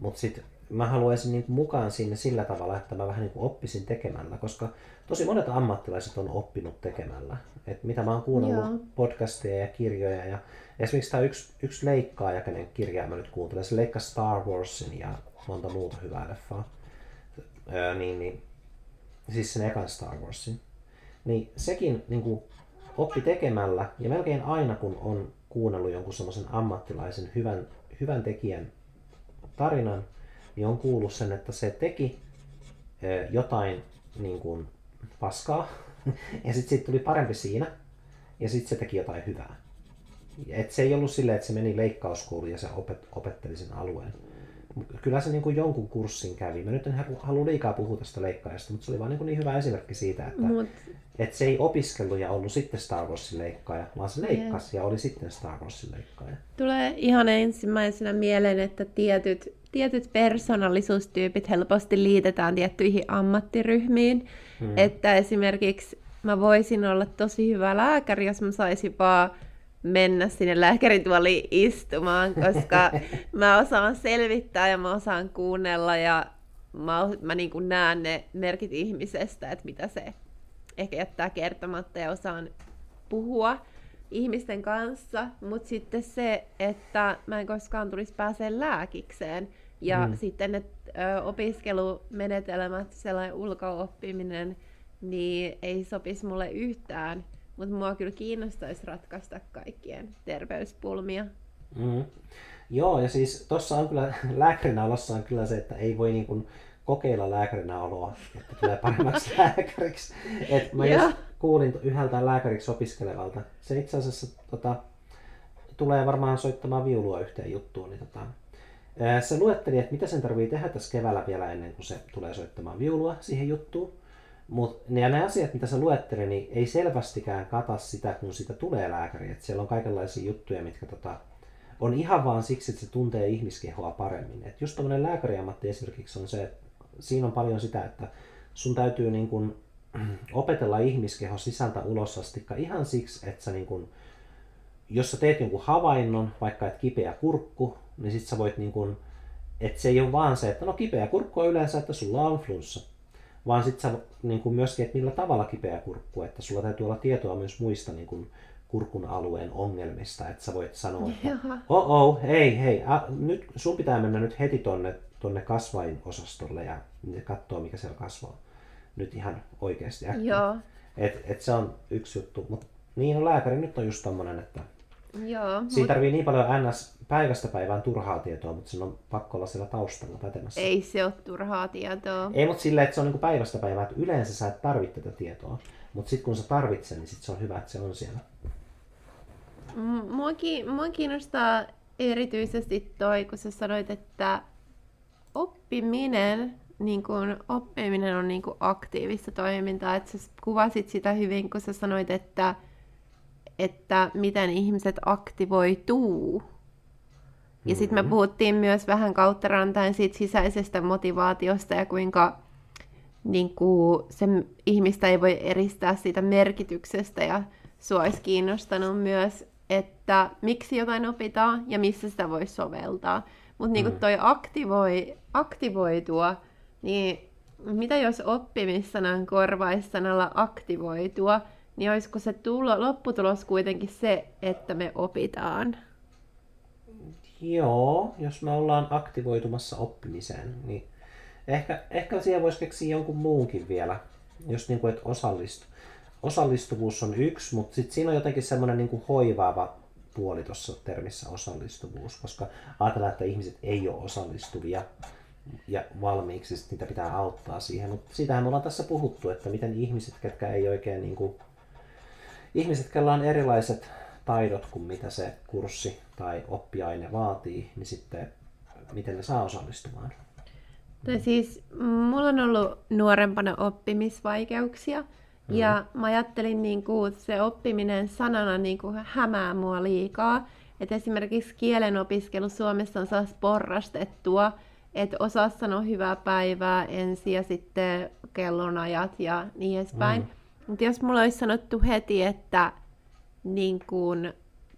mutta sitten mä haluaisin niin kuin mukaan sinne sillä tavalla, että mä vähän niin kuin oppisin tekemällä, koska tosi monet ammattilaiset on oppinut tekemällä. Et mitä mä oon kuunnellut Joo. podcasteja ja kirjoja ja esimerkiksi tämä yksi, yksi leikkaaja, kenen kirjaa mä nyt kuuntelen, se leikkasi Star Warsin ja monta muuta hyvää leffaa. Öö, niin, niin, siis sen ekan Star Warsin. Niin sekin niin kuin, oppi tekemällä ja melkein aina kun on kuunnellut jonkun semmoisen ammattilaisen hyvän, hyvän tekijän tarinan, niin on kuullut sen, että se teki jotain niin kuin paskaa, ja sitten siitä tuli parempi siinä, ja sitten se teki jotain hyvää. Et se ei ollut silleen, että se meni leikkauskouluun ja se opet, opetteli sen alueen. Kyllä se niin kuin jonkun kurssin kävi. Mä nyt en halua liikaa puhua tästä leikkaajasta, mutta se oli vaan niin, kuin niin hyvä esimerkki siitä, että, Mut... että se ei opiskellut ja ollut sitten Star Warsin leikkaaja, vaan se leikkasi yeah. ja oli sitten Star Warsin leikkaaja. Tulee ihan ensimmäisenä mieleen, että tietyt tietyt persoonallisuustyypit helposti liitetään tiettyihin ammattiryhmiin. Hmm. Että esimerkiksi mä voisin olla tosi hyvä lääkäri, jos mä saisin vaan mennä sinne lääkärituoliin istumaan, koska mä osaan selvittää ja mä osaan kuunnella ja mä, mä niin kuin näen ne merkit ihmisestä, että mitä se ehkä jättää kertomatta ja osaan puhua ihmisten kanssa, mutta sitten se, että mä en koskaan tulisi pääsee lääkikseen, ja mm. sitten ne ö, opiskelumenetelmät, sellainen ulkooppiminen, niin ei sopisi mulle yhtään. Mutta mua kyllä kiinnostaisi ratkaista kaikkien terveyspulmia. Mm. Joo, ja siis tuossa on kyllä, lääkärinä olossa on kyllä se, että ei voi niin kuin kokeilla lääkärinä oloa, että tulee paremmaksi lääkäriksi. Et mä just kuulin yhdeltä lääkäriksi opiskelevalta. Se itse asiassa tota, tulee varmaan soittamaan viulua yhteen juttuun, niin tota, se luetteli, että mitä sen tarvii tehdä tässä keväällä vielä ennen kuin se tulee soittamaan viulua siihen juttuun. Mutta ne, asiat, mitä se luetteli, niin ei selvästikään kata sitä, kun sitä tulee lääkäri. Et siellä on kaikenlaisia juttuja, mitkä tota, on ihan vaan siksi, että se tuntee ihmiskehoa paremmin. Et just tämmöinen lääkäriammatti esimerkiksi on se, että siinä on paljon sitä, että sun täytyy niin kun, opetella ihmiskeho sisältä ulos asti ihan siksi, että sä niin kun, jos sä teet jonkun havainnon, vaikka että kipeä kurkku, niin sit sä voit niin kun, että se ei ole vaan se, että no kipeä kurkku on yleensä, että sulla on flunssa. Vaan sit sä niin kun myöskin, että millä tavalla kipeä kurkku, että sulla täytyy olla tietoa myös muista niin kun, kurkun alueen ongelmista, että sä voit sanoa, että oh, oh hei, hei, a, nyt, sun pitää mennä nyt heti tonne, tonne kasvainosastolle ja katsoa, mikä siellä kasvaa. Nyt ihan oikeasti äkkiä. Joo. Et, et se on yksi juttu, mutta niin on lääkäri nyt on just tommonen, että Joo, Siinä mut... tarvii niin paljon ns. Päivästä päivään turhaa tietoa, mutta sen on pakko olla siellä taustalla pätemässä. Ei se ole turhaa tietoa. Ei, mutta silleen, että se on niin päivästä päivään, että yleensä sä et tarvitse tätä tietoa. Mutta sitten kun sä tarvitset, niin sit se on hyvä, että se on siellä. Mua, mua kiinnostaa erityisesti toi, kun sä sanoit, että oppiminen, niin kun, oppiminen on niin aktiivista toimintaa. Että sä kuvasit sitä hyvin, kun sä sanoit, että että miten ihmiset aktivoituu. Ja sitten me mm-hmm. puhuttiin myös vähän kautta rantain siitä sisäisestä motivaatiosta ja kuinka niin kuin, se ihmistä ei voi eristää siitä merkityksestä ja sua olisi kiinnostanut myös, että miksi jotain opitaan ja missä sitä voi soveltaa. Mutta niin kuin toi aktivoi, aktivoitua, niin mitä jos oppimissanan korvaisi sanalla aktivoitua, niin olisiko se tulo, lopputulos kuitenkin se, että me opitaan? Joo, jos me ollaan aktivoitumassa oppimiseen, niin ehkä, ehkä siihen voisi keksiä jonkun muunkin vielä, jos niin kuin, että osallistu. Osallistuvuus on yksi, mutta sitten siinä on jotenkin semmoinen niin hoivaava puoli tuossa termissä osallistuvuus, koska ajatellaan, että ihmiset ei ole osallistuvia ja valmiiksi, niitä pitää auttaa siihen. Mutta siitähän me ollaan tässä puhuttu, että miten ihmiset, ketkä ei oikein niin kuin ihmiset, joilla on erilaiset taidot kuin mitä se kurssi tai oppiaine vaatii, niin sitten miten ne saa osallistumaan. Tai siis mulla on ollut nuorempana oppimisvaikeuksia, mm. ja mä ajattelin, niin kuin, se oppiminen sanana niin kuin, hämää mua liikaa. Et esimerkiksi kielen opiskelu Suomessa on saas porrastettua, että osaa sanoa hyvää päivää ensin ja sitten kellonajat ja niin edespäin. Mm. Mutta jos mulla olisi sanottu heti, että niin kun,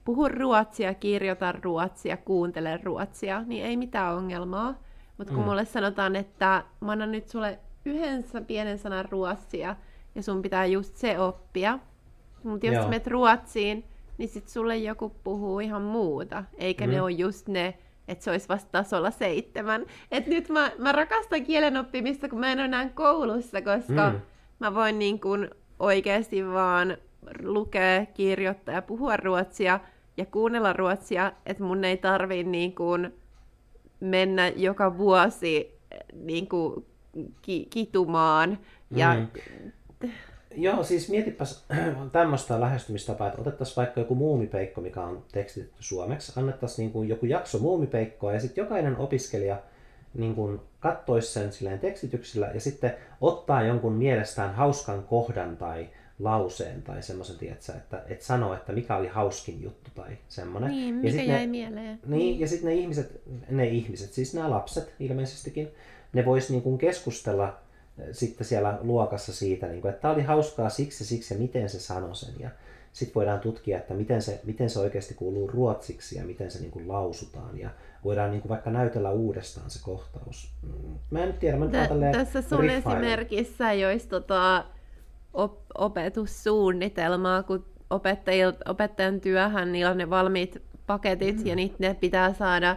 puhu ruotsia, kirjoita ruotsia, kuuntele ruotsia, niin ei mitään ongelmaa. Mutta kun mm. mulle sanotaan, että mä annan nyt sulle yhden pienen sanan ruotsia, ja sun pitää just se oppia. Mutta jos Joo. menet Ruotsiin, niin sit sulle joku puhuu ihan muuta, eikä mm. ne ole just ne, että se olisi vasta tasolla seitsemän. Et nyt mä, mä rakastan kielen oppimista, kun mä en ole enää koulussa, koska mm. mä voin niin kuin oikeasti vaan lukea, kirjoittaa ja puhua ruotsia ja kuunnella ruotsia, että mun ei tarvi niin kuin mennä joka vuosi niin kuin ki- kitumaan. Ja... Mm. Joo, siis mietipäs tämmöistä lähestymistapaa, että otettaisiin vaikka joku muumipeikko, mikä on tekstitetty suomeksi, annettaisiin niin kuin joku jakso muumipeikkoa ja sitten jokainen opiskelija niin kuin kattoisi sen silleen tekstityksillä ja sitten ottaa jonkun mielestään hauskan kohdan tai lauseen tai semmoisen, tietsä, että, että sanoo, että mikä oli hauskin juttu tai semmoinen. Niin, mikä ja jäi ne, mieleen. Niin, niin. ja sitten ne ihmiset, ne ihmiset, siis nämä lapset ilmeisestikin, ne vois niin kuin keskustella eh, sitten siellä luokassa siitä, niin kuin, että tämä oli hauskaa siksi ja siksi ja miten se sanoi sen. Ja sitten voidaan tutkia, että miten se, miten se oikeasti kuuluu ruotsiksi ja miten se niin kuin lausutaan. Ja voidaan niin kuin vaikka näytellä uudestaan se kohtaus. Mm, mä en tiedä, mä Tä, Tässä sun riffailen. esimerkissä jos tota, op- opetussuunnitelmaa, kun opettajan työhän, niillä on ne valmiit paketit mm. ja niitä ne pitää saada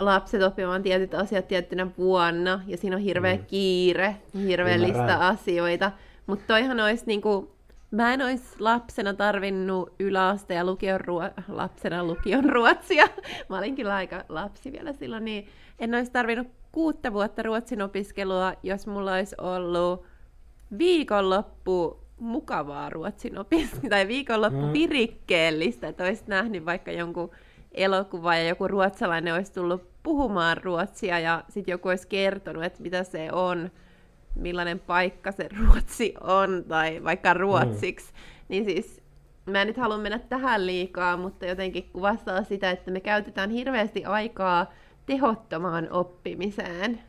lapset oppimaan tietyt asiat tiettynä vuonna, ja siinä on hirveä mm. kiire, hirveä lista asioita. Mutta toihan olisi niinku, mä en olisi lapsena tarvinnut yläaste- ja lukion ruo- lapsena lukion ruotsia. mä olin kyllä aika lapsi vielä silloin, niin en olisi tarvinnut kuutta vuotta ruotsin opiskelua, jos mulla olisi ollut viikonloppu mukavaa ruotsin opiskelua, tai viikonloppu mm. virikkeellistä, että olisit nähnyt vaikka jonkun elokuva ja joku ruotsalainen olisi tullut puhumaan ruotsia ja sitten joku olisi kertonut, että mitä se on, millainen paikka se Ruotsi on, tai vaikka ruotsiksi. Mm. Niin siis mä en nyt halua mennä tähän liikaa, mutta jotenkin kuvastaa sitä, että me käytetään hirveästi aikaa tehottomaan oppimiseen.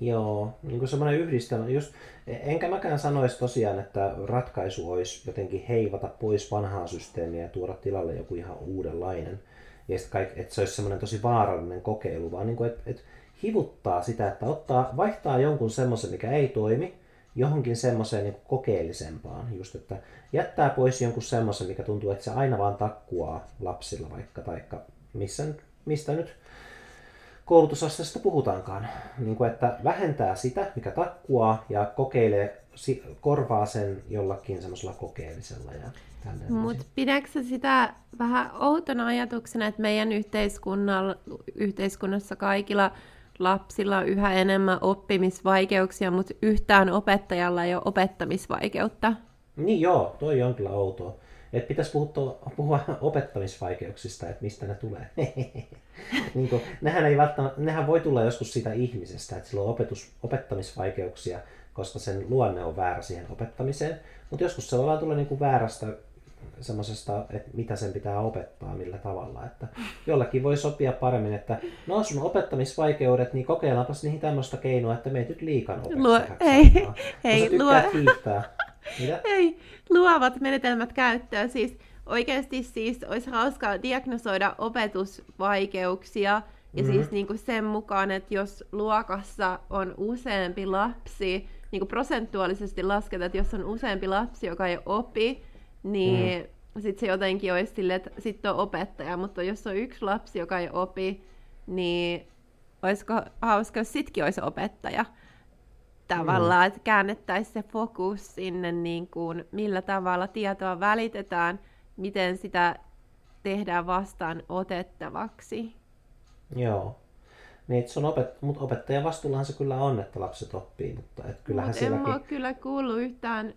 Joo, niin kuin semmoinen yhdistelmä. Just, enkä mäkään sanoisi tosiaan, että ratkaisu olisi jotenkin heivata pois vanhaa systeemiä ja tuoda tilalle joku ihan uudenlainen. Ja kaik, että se olisi semmoinen tosi vaarallinen kokeilu, vaan niin kuin, että, että hivuttaa sitä, että ottaa, vaihtaa jonkun semmoisen, mikä ei toimi, johonkin semmoiseen niin kokeellisempaan. Just, että jättää pois jonkun semmoisen, mikä tuntuu, että se aina vaan takkuaa lapsilla vaikka, taikka missä, mistä nyt koulutusasteesta puhutaankaan. Niin kuin, että vähentää sitä, mikä takkuaa, ja kokeilee, korvaa sen jollakin semmoisella kokeellisella. Ja Mutta pidätkö sitä vähän outona ajatuksena, että meidän yhteiskunnassa kaikilla lapsilla on yhä enemmän oppimisvaikeuksia, mutta yhtään opettajalla ei ole opettamisvaikeutta? Niin joo, toi on kyllä outoa. Että pitäisi puhua, puhua opettamisvaikeuksista, että mistä ne tulee. niin kuin, nehän, ei välttämättä, nehän voi tulla joskus siitä ihmisestä, että sillä on opetus, opettamisvaikeuksia, koska sen luonne on väärä siihen opettamiseen. Mutta joskus se voi tulla niin kuin väärästä semmoisesta, että mitä sen pitää opettaa, millä tavalla. Että jollakin voi sopia paremmin, että no sun opettamisvaikeudet, niin kokeillaanpas niihin tämmöistä keinoa, että meet nyt liikan Luo, ei, ei, luo... Mitä? Ei, luovat menetelmät käyttöön. Siis oikeasti siis olisi hauskaa diagnosoida opetusvaikeuksia ja mm-hmm. siis niin kuin sen mukaan, että jos luokassa on useampi lapsi, niin kuin prosentuaalisesti lasketaan, että jos on useampi lapsi, joka ei opi, niin mm. sitten se jotenkin olisi silleen, että sitten on opettaja, mutta jos on yksi lapsi, joka ei opi, niin olisiko hauska, jos sitkin olisi opettaja tavallaan, mm. että käännettäisiin se fokus sinne, niin kuin, millä tavalla tietoa välitetään, miten sitä tehdään vastaan otettavaksi. Joo. Niin, on opet- mutta opettajan vastuullahan se kyllä on, että lapset oppii, mutta et kyllähän Mut sielläkin... en ole kyllä kuullut yhtään,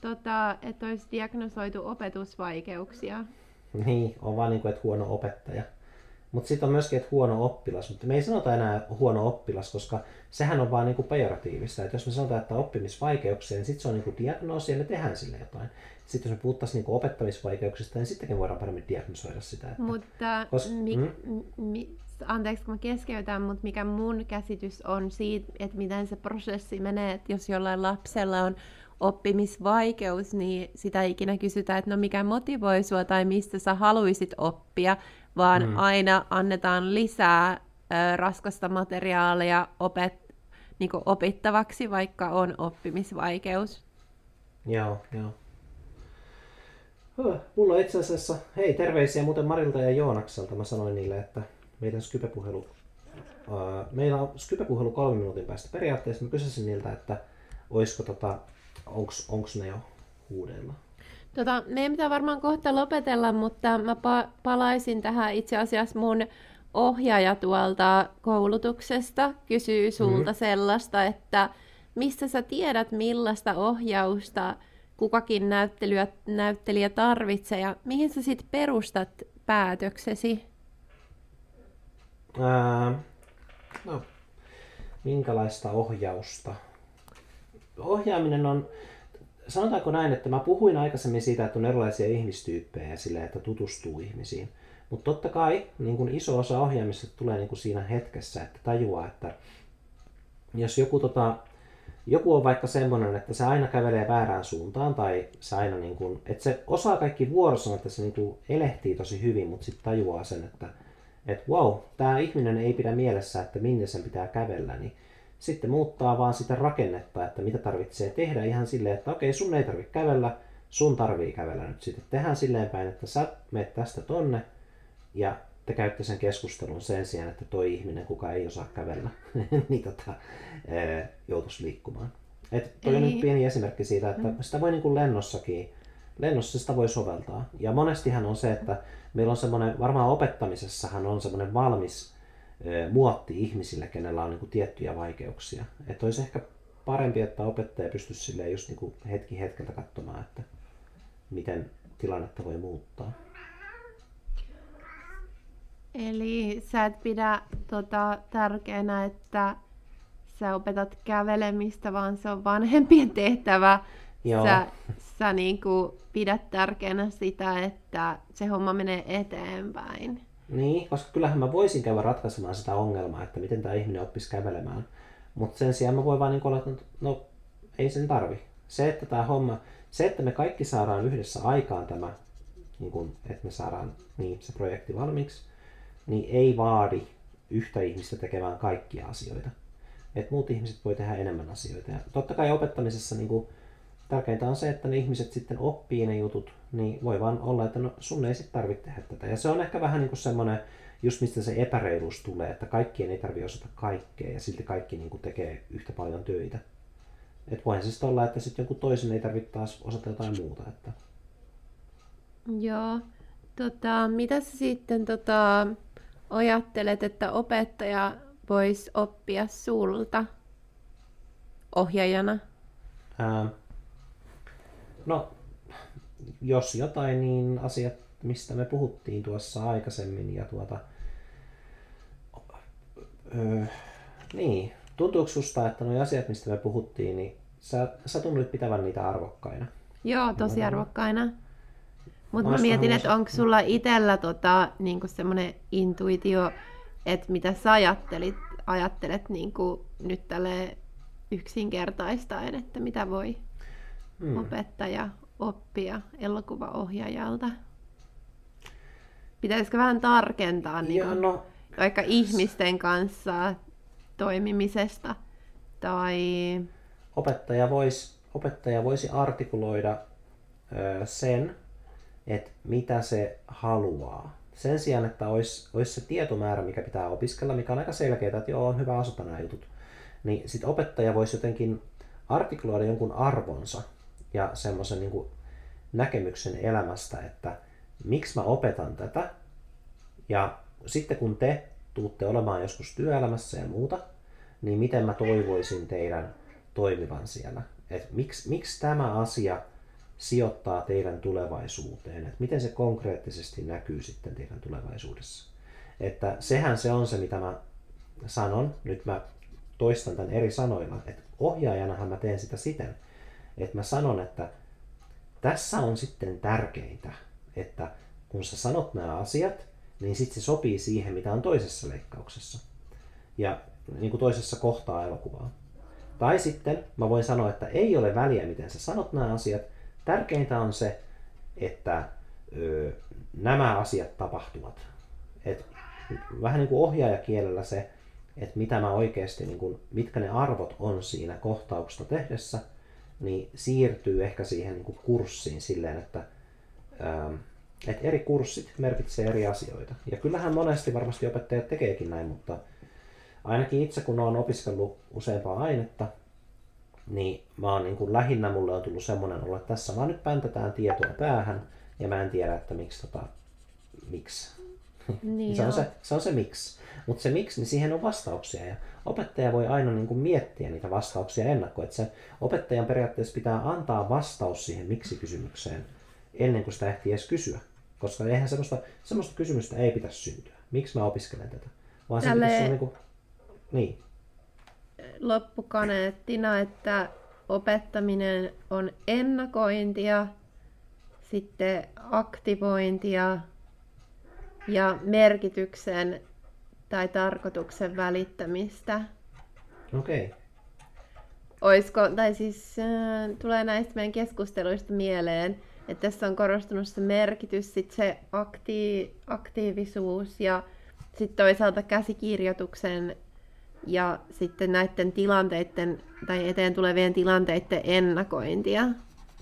tota, että olisi diagnosoitu opetusvaikeuksia. Niin, on vaan niin kuin, että huono opettaja. Mutta sitten on myöskin, että huono oppilas, mutta me ei sanota enää huono oppilas, koska sehän on vaan niinku pejoratiivista. Että jos me sanotaan, että oppimisvaikeuksia, niin sitten se on niinku diagnoosi ja me tehdään sille jotain. Sitten jos me puhuttaisiin niinku opettamisvaikeuksista, niin sittenkin voidaan paremmin diagnosoida sitä. Että, mutta kos, mi, mm? mi, anteeksi kun mä keskeytän, mutta mikä mun käsitys on siitä, että miten se prosessi menee, että jos jollain lapsella on oppimisvaikeus, niin sitä ikinä kysytään, että no mikä motivoi sua tai mistä sä haluaisit oppia, vaan mm. aina annetaan lisää ö, raskasta materiaalia opet, niin opittavaksi, vaikka on oppimisvaikeus. Joo, joo. Mulla on itse asiassa, hei terveisiä muuten Marilta ja Joonakselta. Mä sanoin niille, että meidän Skype-puhelu, uh, meillä on Skype-puhelu kolmen minuutin päästä. Periaatteessa mä kysysin niiltä, että olisiko tota, onks, onks ne jo huudella? Tota, meidän pitää varmaan kohta lopetella, mutta mä pa- palaisin tähän itse asiassa mun ohjaaja tuolta koulutuksesta kysyy sulta mm-hmm. sellaista, että mistä sä tiedät millaista ohjausta kukakin näyttelijä, näyttelijä tarvitsee ja mihin sä sitten perustat päätöksesi? Ää, no, minkälaista ohjausta? Ohjaaminen on, sanotaanko näin, että mä puhuin aikaisemmin siitä, että on erilaisia ihmistyyppejä sille, että tutustuu ihmisiin. Mutta totta kai niin kun iso osa ohjaamisesta tulee niin kun siinä hetkessä, että tajuaa, että jos joku, tota, joku on vaikka semmoinen, että se aina kävelee väärään suuntaan tai se aina niin kun, että se osaa kaikki vuorossa, että se niin kun elehtii tosi hyvin, mutta sitten tajuaa sen, että, että wow, tämä ihminen ei pidä mielessä, että minne sen pitää kävellä, niin sitten muuttaa vaan sitä rakennetta, että mitä tarvitsee tehdä ihan silleen, että okei, sun ei tarvitse kävellä, sun tarvii kävellä nyt sitten. Tehdään silleen päin, että sä menet tästä tonne ja te käytte sen keskustelun sen sijaan, että toi ihminen, kuka ei osaa kävellä, niin tota, joutuisi liikkumaan. Et toi on nyt pieni esimerkki siitä, että mm. sitä voi niin kuin lennossakin, lennossa sitä voi soveltaa. Ja monestihan on se, että meillä on semmoinen, varmaan opettamisessahan on semmoinen valmis muotti ihmisille, kenellä on niin kuin tiettyjä vaikeuksia. Että olisi ehkä parempi, että opettaja pystyisi silleen just niin kuin hetki hetkeltä katsomaan, että miten tilannetta voi muuttaa. Eli sä et pidä tota, tärkeänä, että sä opetat kävelemistä, vaan se on vanhempien tehtävä. Joo. Sä, sä niinku pidät tärkeänä sitä, että se homma menee eteenpäin. Niin, koska kyllähän mä voisin käydä ratkaisemaan sitä ongelmaa, että miten tämä ihminen oppisi kävelemään. Mutta sen sijaan mä voin vaan niin olla, että no ei sen tarvi. Se, että tämä homma, se, että me kaikki saadaan yhdessä aikaan tämä, niin kun, että me saadaan niin, se projekti valmiiksi, niin ei vaadi yhtä ihmistä tekemään kaikkia asioita. Et muut ihmiset voi tehdä enemmän asioita. Ja totta kai opettamisessa niin kuin, tärkeintä on se, että ne ihmiset sitten oppii ne jutut, niin voi vaan olla, että no, sun ei sitten tarvitse tehdä tätä. Ja se on ehkä vähän niin kuin semmoinen, just mistä se epäreiluus tulee, että kaikkien ei tarvitse osata kaikkea ja silti kaikki niin kuin tekee yhtä paljon töitä. Että voihan se sitten olla, että sitten joku toisen ei tarvitse taas osata jotain muuta. Että... Joo. Tota, mitä sä sitten tota, ajattelet, että opettaja voisi oppia sulta ohjaajana? Ää, no, jos jotain, niin asiat, mistä me puhuttiin tuossa aikaisemmin ja tuota, öö, niin, tuntuuko susta, että nuo asiat, mistä me puhuttiin, niin sä, sä tunnuit pitävän niitä arvokkaina? Joo, tosi arvokkaina. Mutta mä mietin, että onko sulla itsellä tota, niinku semmoinen intuitio, että mitä sä ajattelit, ajattelet niinku nyt tälle yksinkertaistaen, että mitä voi hmm. opettaja oppia elokuvaohjaajalta? Pitäisikö vähän tarkentaa niin kuin, no, vaikka ihmisten kanssa toimimisesta? Tai... Opettaja voisi opettaja voisi artikuloida ö, sen, että mitä se haluaa. Sen sijaan, että olisi, olisi se tietomäärä, mikä pitää opiskella, mikä on aika selkeää, että joo, on hyvä osata nämä jutut, niin sitten opettaja voisi jotenkin artikloida jonkun arvonsa ja semmoisen niin näkemyksen elämästä, että miksi mä opetan tätä. Ja sitten kun te tuutte olemaan joskus työelämässä ja muuta, niin miten mä toivoisin teidän toimivan siellä. Että miksi, miksi tämä asia sijoittaa teidän tulevaisuuteen, että miten se konkreettisesti näkyy sitten teidän tulevaisuudessa. Että sehän se on se, mitä mä sanon, nyt mä toistan tämän eri sanoilla, että ohjaajanahan mä teen sitä siten, että mä sanon, että tässä on sitten tärkeintä, että kun sä sanot nämä asiat, niin sitten se sopii siihen, mitä on toisessa leikkauksessa. Ja niin kuin toisessa kohtaa elokuvaa. Tai sitten mä voin sanoa, että ei ole väliä, miten sä sanot nämä asiat, Tärkeintä on se, että ö, nämä asiat tapahtuvat. Et vähän niin kuin ohjaajakielellä se, että mitä mä oikeasti, niin kuin, mitkä ne arvot on siinä kohtauksesta tehdessä, niin siirtyy ehkä siihen niin kuin kurssiin silleen, että, ähm, että eri kurssit merkitsee eri asioita. Ja kyllähän monesti varmasti opettajat tekeekin näin, mutta ainakin itse kun olen opiskellut useampaa ainetta, niin mä oon niin kuin lähinnä mulle on tullut semmoinen olo, että tässä vaan nyt päntätään tietoa päähän ja mä en tiedä, että miksi, tota, miksi. Niin se, on se, se on se miksi. Mutta se miksi, niin siihen on vastauksia ja opettaja voi aina niin kuin miettiä niitä vastauksia ennakkoon. Että se opettajan periaatteessa pitää antaa vastaus siihen miksi-kysymykseen ennen kuin sitä ehtii edes kysyä. Koska eihän semmoista, semmoista kysymystä ei pitäisi syntyä. Miksi mä opiskelen tätä? Vaan se Tälle- pitäisi olla niin kuin, niin, loppukaneettina, että opettaminen on ennakointia, sitten aktivointia ja merkityksen tai tarkoituksen välittämistä. okei. Okay. Oisko, tai siis äh, tulee näistä meidän keskusteluista mieleen, että tässä on korostunut se merkitys, sit se akti- aktiivisuus ja sitten toisaalta käsikirjoituksen ja sitten näiden tilanteiden tai eteen tulevien tilanteiden ennakointia.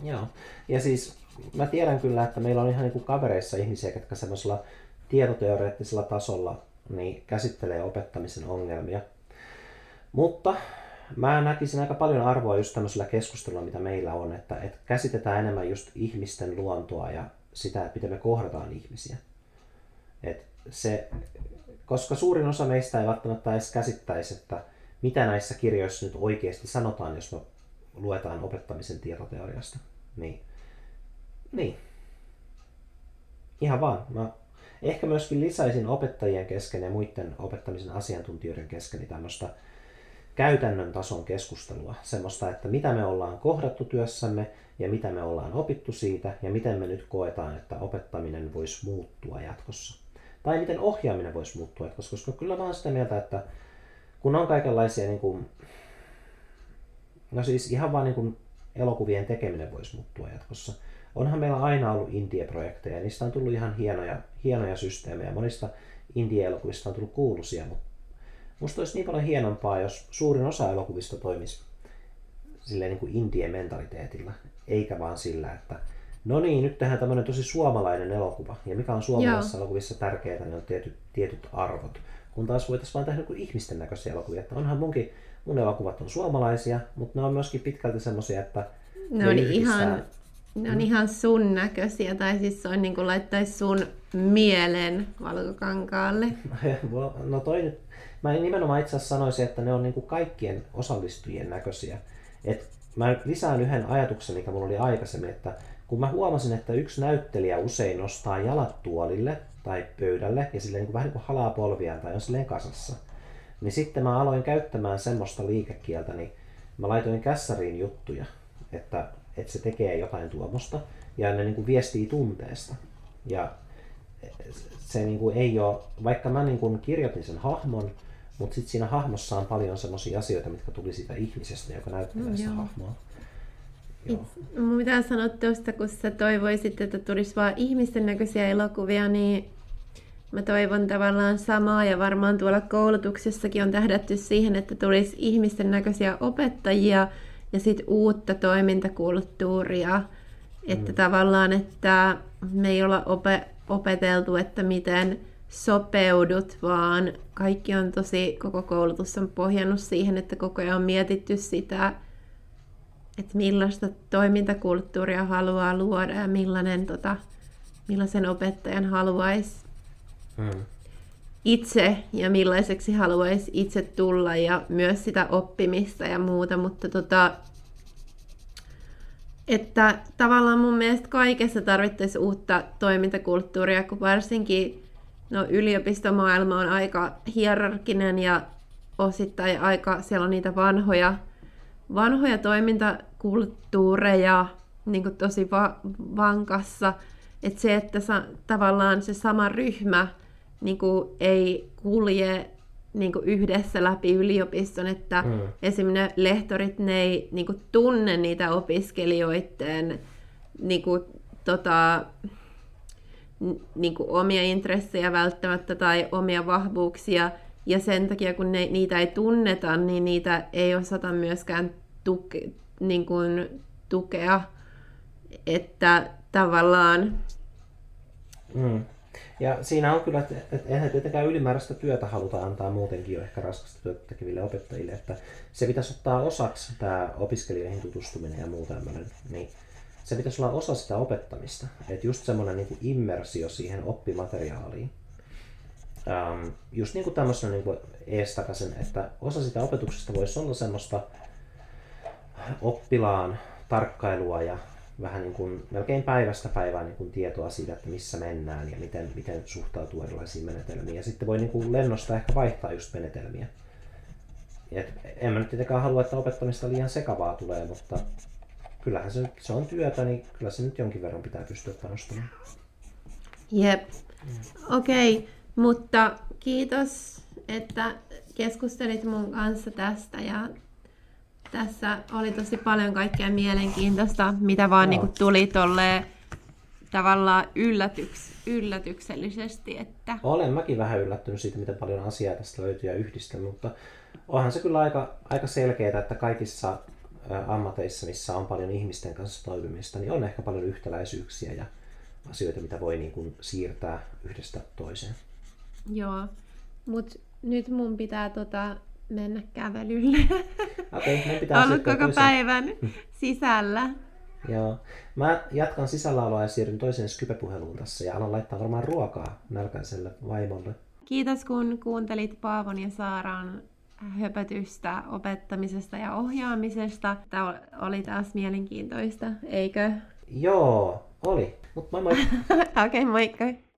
Joo. Ja siis mä tiedän kyllä, että meillä on ihan niin kuin kavereissa ihmisiä, jotka semmoisella tietoteoreettisella tasolla niin käsittelee opettamisen ongelmia. Mutta mä näkisin aika paljon arvoa just tämmöisellä keskustelulla, mitä meillä on, että, että käsitetään enemmän just ihmisten luontoa ja sitä, että miten me kohdataan ihmisiä. Et se, koska suurin osa meistä ei välttämättä edes käsittäisi, että mitä näissä kirjoissa nyt oikeasti sanotaan, jos me luetaan opettamisen tietoteoriasta. Niin, niin. Ihan vaan. Mä ehkä myöskin lisäisin opettajien kesken ja muiden opettamisen asiantuntijoiden kesken niin tämmöistä käytännön tason keskustelua. Semmoista, että mitä me ollaan kohdattu työssämme ja mitä me ollaan opittu siitä ja miten me nyt koetaan, että opettaminen voisi muuttua jatkossa. Tai miten ohjaaminen voisi muuttua jatkossa, koska kyllä mä oon sitä mieltä, että kun on kaikenlaisia niin kuin, no siis ihan vaan niin kuin elokuvien tekeminen voisi muuttua jatkossa. Onhan meillä aina ollut indie-projekteja, niistä on tullut ihan hienoja, hienoja systeemejä. Monista indie-elokuvista on tullut kuuluisia, mutta musta olisi niin paljon hienompaa, jos suurin osa elokuvista toimisi silleen niin kuin indie-mentaliteetilla, eikä vaan sillä, että no niin, nyt tehdään tämmöinen tosi suomalainen elokuva. Ja mikä on suomalaisessa elokuvissa tärkeää, niin on tietyt, tietyt arvot. Kun taas voitaisiin vaan tehdä niin ihmisten näköisiä elokuvia. Että onhan munkin, mun elokuvat on suomalaisia, mutta ne on myöskin pitkälti semmoisia, että Ne on yhdistää- ihan, ne on ihan sun näköisiä, tai siis se on niin kuin laittaisi sun mielen valkokankaalle. No toi nyt, mä nimenomaan itse asiassa sanoisin, että ne on niinku kaikkien osallistujien näköisiä. Et mä lisään yhden ajatuksen, mikä mulla oli aikaisemmin, että kun mä huomasin, että yksi näyttelijä usein nostaa jalat tuolille tai pöydälle ja silleen niin kuin, vähän niin kuin halaa polviaan tai on silleen kasassa, niin sitten mä aloin käyttämään semmoista liikekieltä, niin mä laitoin kässäriin juttuja, että, että se tekee jotain tuomosta ja ne niin kuin viestii tunteesta. Ja se niin kuin ei ole, vaikka mä niin kuin kirjoitin sen hahmon, mutta sitten siinä hahmossa on paljon semmoisia asioita, mitkä tuli siitä ihmisestä, joka näyttelee Mm, sitä joo. hahmoa. Joo. Mun pitää sanoa tuosta, kun sä toivoisit, että tulisi vaan ihmisten näköisiä elokuvia, niin mä toivon tavallaan samaa ja varmaan tuolla koulutuksessakin on tähdätty siihen, että tulisi ihmisten näköisiä opettajia ja sitten uutta toimintakulttuuria. Että tavallaan, että me ei olla ope- opeteltu, että miten sopeudut, vaan kaikki on tosi, koko koulutus on pohjannut siihen, että koko ajan on mietitty sitä, että millaista toimintakulttuuria haluaa luoda ja millainen, tota, millaisen opettajan haluaisi Mm. Itse ja millaiseksi haluaisi itse tulla ja myös sitä oppimista ja muuta, mutta tota, että tavallaan mun mielestä kaikessa tarvittaisiin uutta toimintakulttuuria, kun varsinkin no, yliopistomaailma on aika hierarkinen ja osittain aika, siellä on niitä vanhoja, vanhoja toimintakulttuureja niin tosi va- vankassa, että se, että sa- tavallaan se sama ryhmä niin kuin ei kulje niin kuin yhdessä läpi yliopiston, että Mm. esimerkiksi ne lehtorit, ne ei niin kuin tunne niitä opiskelijoiden niin kuin, tota, niin kuin omia intressejä välttämättä tai omia vahvuuksia. Ja sen takia, kun ne, niitä ei tunneta, niin niitä ei osata myöskään tuke, niin kuin, tukea. Että tavallaan... Mm. Ja siinä on kyllä, että, eihän tietenkään ylimääräistä työtä haluta antaa muutenkin jo ehkä raskasta työtä tekeville opettajille, että se pitäisi ottaa osaksi tämä opiskelijoihin tutustuminen ja muu tämmöinen, niin se pitäisi olla osa sitä opettamista. Että just semmoinen niin immersio siihen oppimateriaaliin. Um, just niin kuin tämmöisen niin kuin että osa sitä opetuksesta voisi olla semmoista oppilaan tarkkailua ja vähän niin kuin melkein päivästä päivään niin kuin tietoa siitä, että missä mennään ja miten, miten suhtautuu erilaisiin menetelmiin. Ja sitten voi niin kuin lennosta ehkä vaihtaa just menetelmiä. Et en mä nyt tietenkään halua, että opettamista liian sekavaa tulee, mutta kyllähän se, se on työtä, niin kyllä se nyt jonkin verran pitää pystyä panostamaan. Jep. Okei, okay, mutta kiitos, että keskustelit mun kanssa tästä ja tässä oli tosi paljon kaikkea mielenkiintoista, mitä vaan niin kuin tuli tolleen tavallaan yllätyks, yllätyksellisesti. Että... Olen mäkin vähän yllättynyt siitä, miten paljon asiaa tästä löytyy ja yhdistä, mutta onhan se kyllä aika, aika selkeää, että kaikissa ammateissa, missä on paljon ihmisten kanssa toimimista, niin on ehkä paljon yhtäläisyyksiä ja asioita, mitä voi niin kuin siirtää yhdestä toiseen. Joo, mutta nyt mun pitää tota mennä kävelylle. Okei, okay, pitää Ollut koko toisen. päivän sisällä. Joo. Mä jatkan sisälläoloa ja siirryn toiseen Skype-puheluun tässä ja alan laittaa varmaan ruokaa nälkäiselle vaimolle. Kiitos kun kuuntelit Paavon ja Saaran höpötystä opettamisesta ja ohjaamisesta. Tämä oli taas mielenkiintoista, eikö? Joo, oli. Mutta moi moi. Okei, okay, moikka.